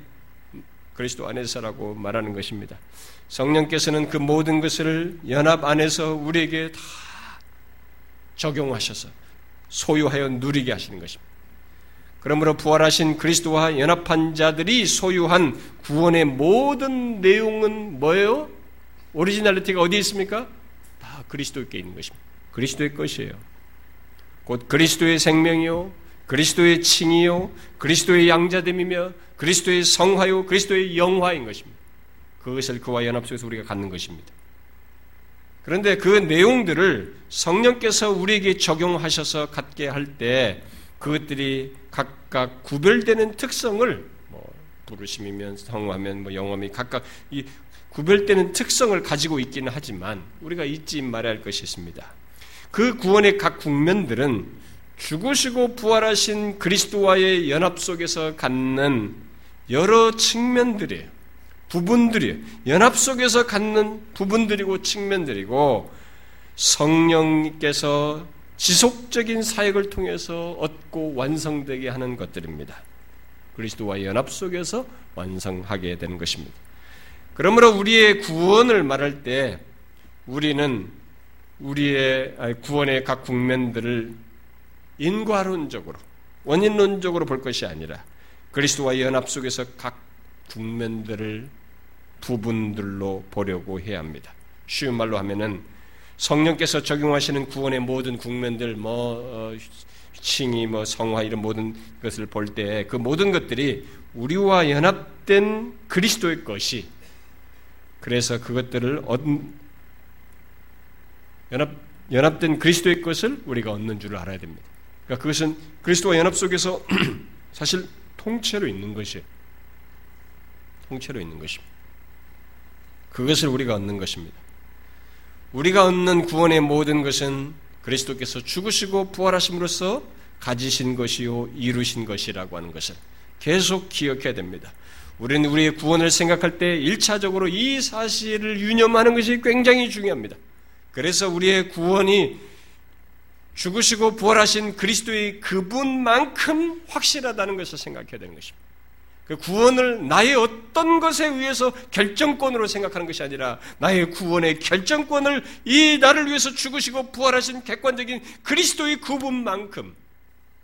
그리스도 안에서라고 말하는 것입니다. 성령께서는 그 모든 것을 연합 안에서 우리에게 다 적용하셔서 소유하여 누리게 하시는 것입니다. 그러므로 부활하신 그리스도와 연합한 자들이 소유한 구원의 모든 내용은 뭐예요? originality가 어디에 있습니까? 다 그리스도께 있는 것입니다. 그리스도의 것이에요. 곧 그리스도의 생명이요, 그리스도의 칭의요, 그리스도의 양자됨이며 그리스도의 성화요, 그리스도의 영화인 것입니다. 그것을 그와 연합 속에서 우리가 갖는 것입니다. 그런데 그 내용들을 성령께서 우리에게 적용하셔서 갖게 할 때 그것들이 각각 구별되는 특성을 뭐 부르심이면 성화면 뭐 영험이 각각 이 구별되는 특성을 가지고 있기는 하지만 우리가 잊지 말아야 할 것이 있습니다. 그 구원의 각 국면들은 죽으시고 부활하신 그리스도와의 연합 속에서 갖는 여러 측면들이에요. 부분들이에요. 연합 속에서 갖는 부분들이고 측면들이고 성령께서 지속적인 사역을 통해서 얻고 완성되게 하는 것들입니다. 그리스도와 연합 속에서 완성하게 되는 것입니다. 그러므로 우리의 구원을 말할 때 우리는 우리의 구원의 각 국면들을 인과론적으로 원인론적으로 볼 것이 아니라 그리스도와 연합 속에서 각 국면들을 부분들로 보려고 해야 합니다. 쉬운 말로 하면은 성령께서 적용하시는 구원의 모든 국면들, 뭐 어, 칭의, 뭐 성화 이런 모든 것을 볼 때 그 모든 것들이 우리와 연합된 그리스도의 것이 그래서 그것들을 얻, 연합 연합된 그리스도의 것을 우리가 얻는 줄을 알아야 됩니다. 그러니까 그것은 그리스도와 연합 속에서 <clears throat> 사실 통째로 있는 것이에요. 통째로 있는 것입니다. 그것을 우리가 얻는 것입니다. 우리가 얻는 구원의 모든 것은 그리스도께서 죽으시고 부활하심으로써 가지신 것이요 이루신 것이라고 하는 것을 계속 기억해야 됩니다. 우리는 우리의 구원을 생각할 때 1차적으로 이 사실을 유념하는 것이 굉장히 중요합니다. 그래서 우리의 구원이 죽으시고 부활하신 그리스도의 그분만큼 확실하다는 것을 생각해야 되는 것입니다. 그 구원을 나의 어떤 것에 의해서 결정권으로 생각하는 것이 아니라 나의 구원의 결정권을 이 나를 위해서 죽으시고 부활하신 객관적인 그리스도의 그분만큼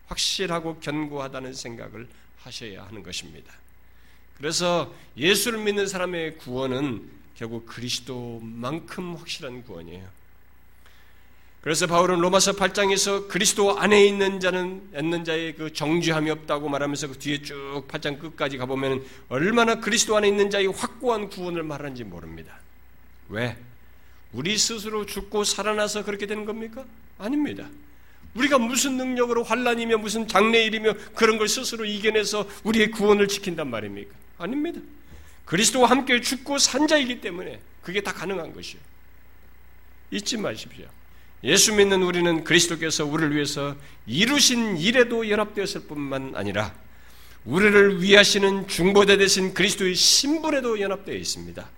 확실하고 견고하다는 생각을 하셔야 하는 것입니다. 그래서 예수를 믿는 사람의 구원은 결국 그리스도만큼 확실한 구원이에요. 그래서 바울은 로마서 8장에서 그리스도 안에 있는 자는 있는 자의 그 정죄함이 없다고 말하면서 그 뒤에 쭉 8장 끝까지 가보면 얼마나 그리스도 안에 있는 자의 확고한 구원을 말하는지 모릅니다. 왜? 우리 스스로 죽고 살아나서 그렇게 되는 겁니까? 아닙니다. 우리가 무슨 능력으로 환란이며 무슨 장래일이며 그런 걸 스스로 이겨내서 우리의 구원을 지킨단 말입니까? 아닙니다. 그리스도와 함께 죽고 산 자이기 때문에 그게 다 가능한 것이에요. 잊지 마십시오. 예수 믿는 우리는 그리스도께서 우리를 위해서 이루신 일에도 연합되었을 뿐만 아니라 우리를 위하시는 중보대 대신 그리스도의 신분에도 연합되어 있습니다.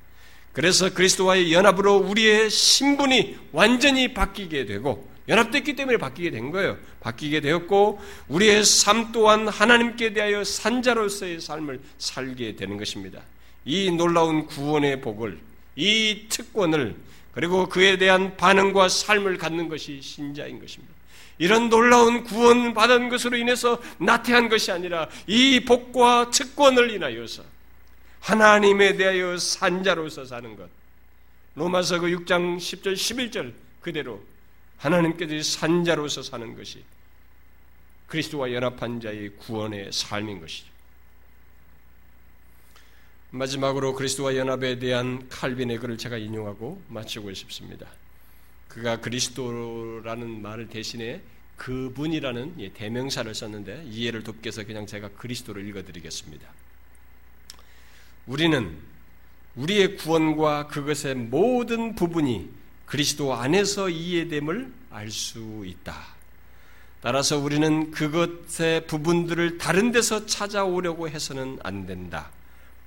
그래서 그리스도와의 연합으로 우리의 신분이 완전히 바뀌게 되고 연합됐기 때문에 바뀌게 된 거예요. 바뀌게 되었고 우리의 삶 또한 하나님께 대하여 산자로서의 삶을 살게 되는 것입니다. 이 놀라운 구원의 복을 이 특권을 그리고 그에 대한 반응과 삶을 갖는 것이 신자인 것입니다. 이런 놀라운 구원 받은 것으로 인해서 나태한 것이 아니라 이 복과 특권을 인하여서 하나님에 대하여 산자로서 사는 것. 로마서 그 6장 10절 11절 그대로 하나님께서 산자로서 사는 것이 그리스도와 연합한 자의 구원의 삶인 것이죠. 마지막으로 그리스도와 연합에 대한 칼빈의 글을 제가 인용하고 마치고 싶습니다. 그가 그리스도라는 말을 대신에 그분이라는 예, 대명사를 썼는데 이해를 돕기 위해서 그냥 제가 그리스도를 읽어드리겠습니다. 우리는 우리의 구원과 그것의 모든 부분이 그리스도 안에서 이해됨을 알 수 있다. 따라서 우리는 그것의 부분들을 다른 데서 찾아오려고 해서는 안 된다.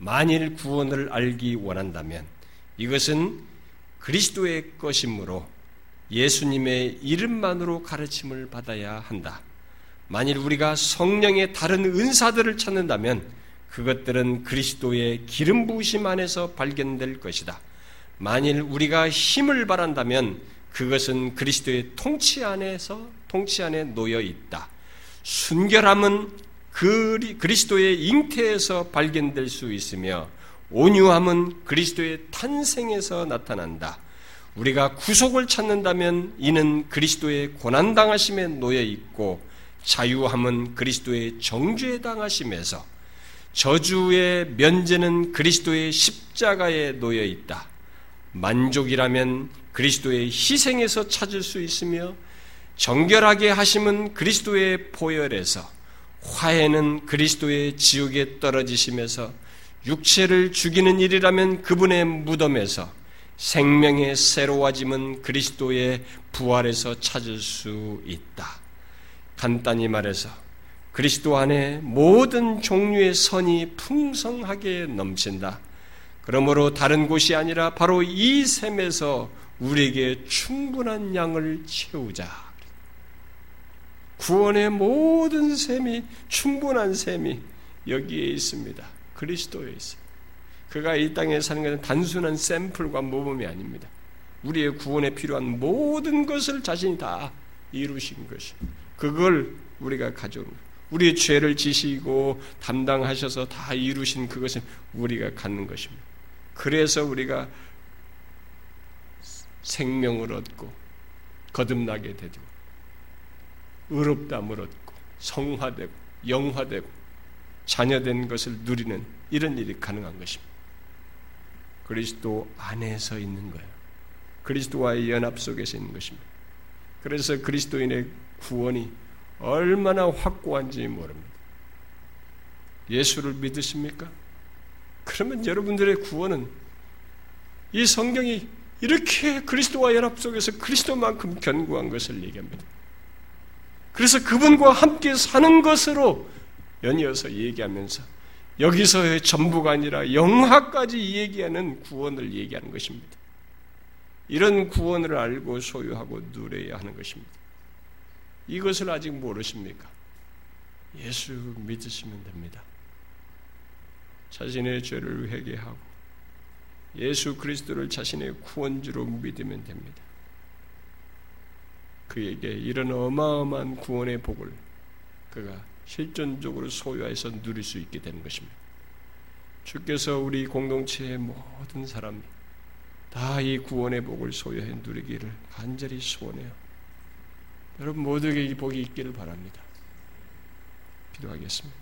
만일 구원을 알기 원한다면 이것은 그리스도의 것이므로 예수님의 이름만으로 가르침을 받아야 한다. 만일 우리가 성령의 다른 은사들을 찾는다면 그것들은 그리스도의 기름 부으심 안에서 발견될 것이다. 만일 우리가 힘을 바란다면 그것은 그리스도의 통치 안에서 통치 안에 놓여 있다. 순결함은 그리스도의 잉태에서 발견될 수 있으며 온유함은 그리스도의 탄생에서 나타난다. 우리가 구속을 찾는다면 이는 그리스도의 고난당하심에 놓여 있고 자유함은 그리스도의 정죄 당하심에서 저주의 면제는 그리스도의 십자가에 놓여 있다. 만족이라면 그리스도의 희생에서 찾을 수 있으며 정결하게 하심은 그리스도의 보혈에서 화해는 그리스도의 지옥에 떨어지심에서 육체를 죽이는 일이라면 그분의 무덤에서 생명의 새로워짐은 그리스도의 부활에서 찾을 수 있다. 간단히 말해서 그리스도 안에 모든 종류의 선이 풍성하게 넘친다. 그러므로 다른 곳이 아니라 바로 이 셈에서 우리에게 충분한 양을 채우자. 구원의 모든 셈이 충분한 셈이 여기에 있습니다. 그리스도에 있습니다. 그가 이 땅에 사는 것은 단순한 샘플과 모범이 아닙니다. 우리의 구원에 필요한 모든 것을 자신이 다 이루신 것이. 그걸 우리가 가져 우리의 죄를 지시고 담당하셔서 다 이루신 그것을 우리가 갖는 것입니다. 그래서 우리가 생명을 얻고 거듭나게 되고 의롭다함을 얻고 성화되고 영화되고 자녀된 것을 누리는 이런 일이 가능한 것입니다. 그리스도 안에서 있는 거예요. 그리스도와의 연합 속에서 있는 것입니다. 그래서 그리스도인의 구원이 얼마나 확고한지 모릅니다. 예수를 믿으십니까? 그러면 여러분들의 구원은 이 성경이 이렇게 그리스도와 연합 속에서 그리스도만큼 견고한 것을 얘기합니다. 그래서 그분과 함께 사는 것으로 연이어서 얘기하면서 여기서의 전부가 아니라 영화까지 얘기하는 구원을 얘기하는 것입니다. 이런 구원을 알고 소유하고 누려야 하는 것입니다. 이것을 아직 모르십니까? 예수 믿으시면 됩니다. 자신의 죄를 회개하고 예수 그리스도를 자신의 구원주로 믿으면 됩니다. 그에게 이런 어마어마한 구원의 복을 그가 실존적으로 소유해서 누릴 수 있게 되는 것입니다. 주께서 우리 공동체의 모든 사람이 다 이 구원의 복을 소유해 누리기를 간절히 소원해요. 여러분 모두에게 이 복이 있기를 바랍니다. 기도하겠습니다.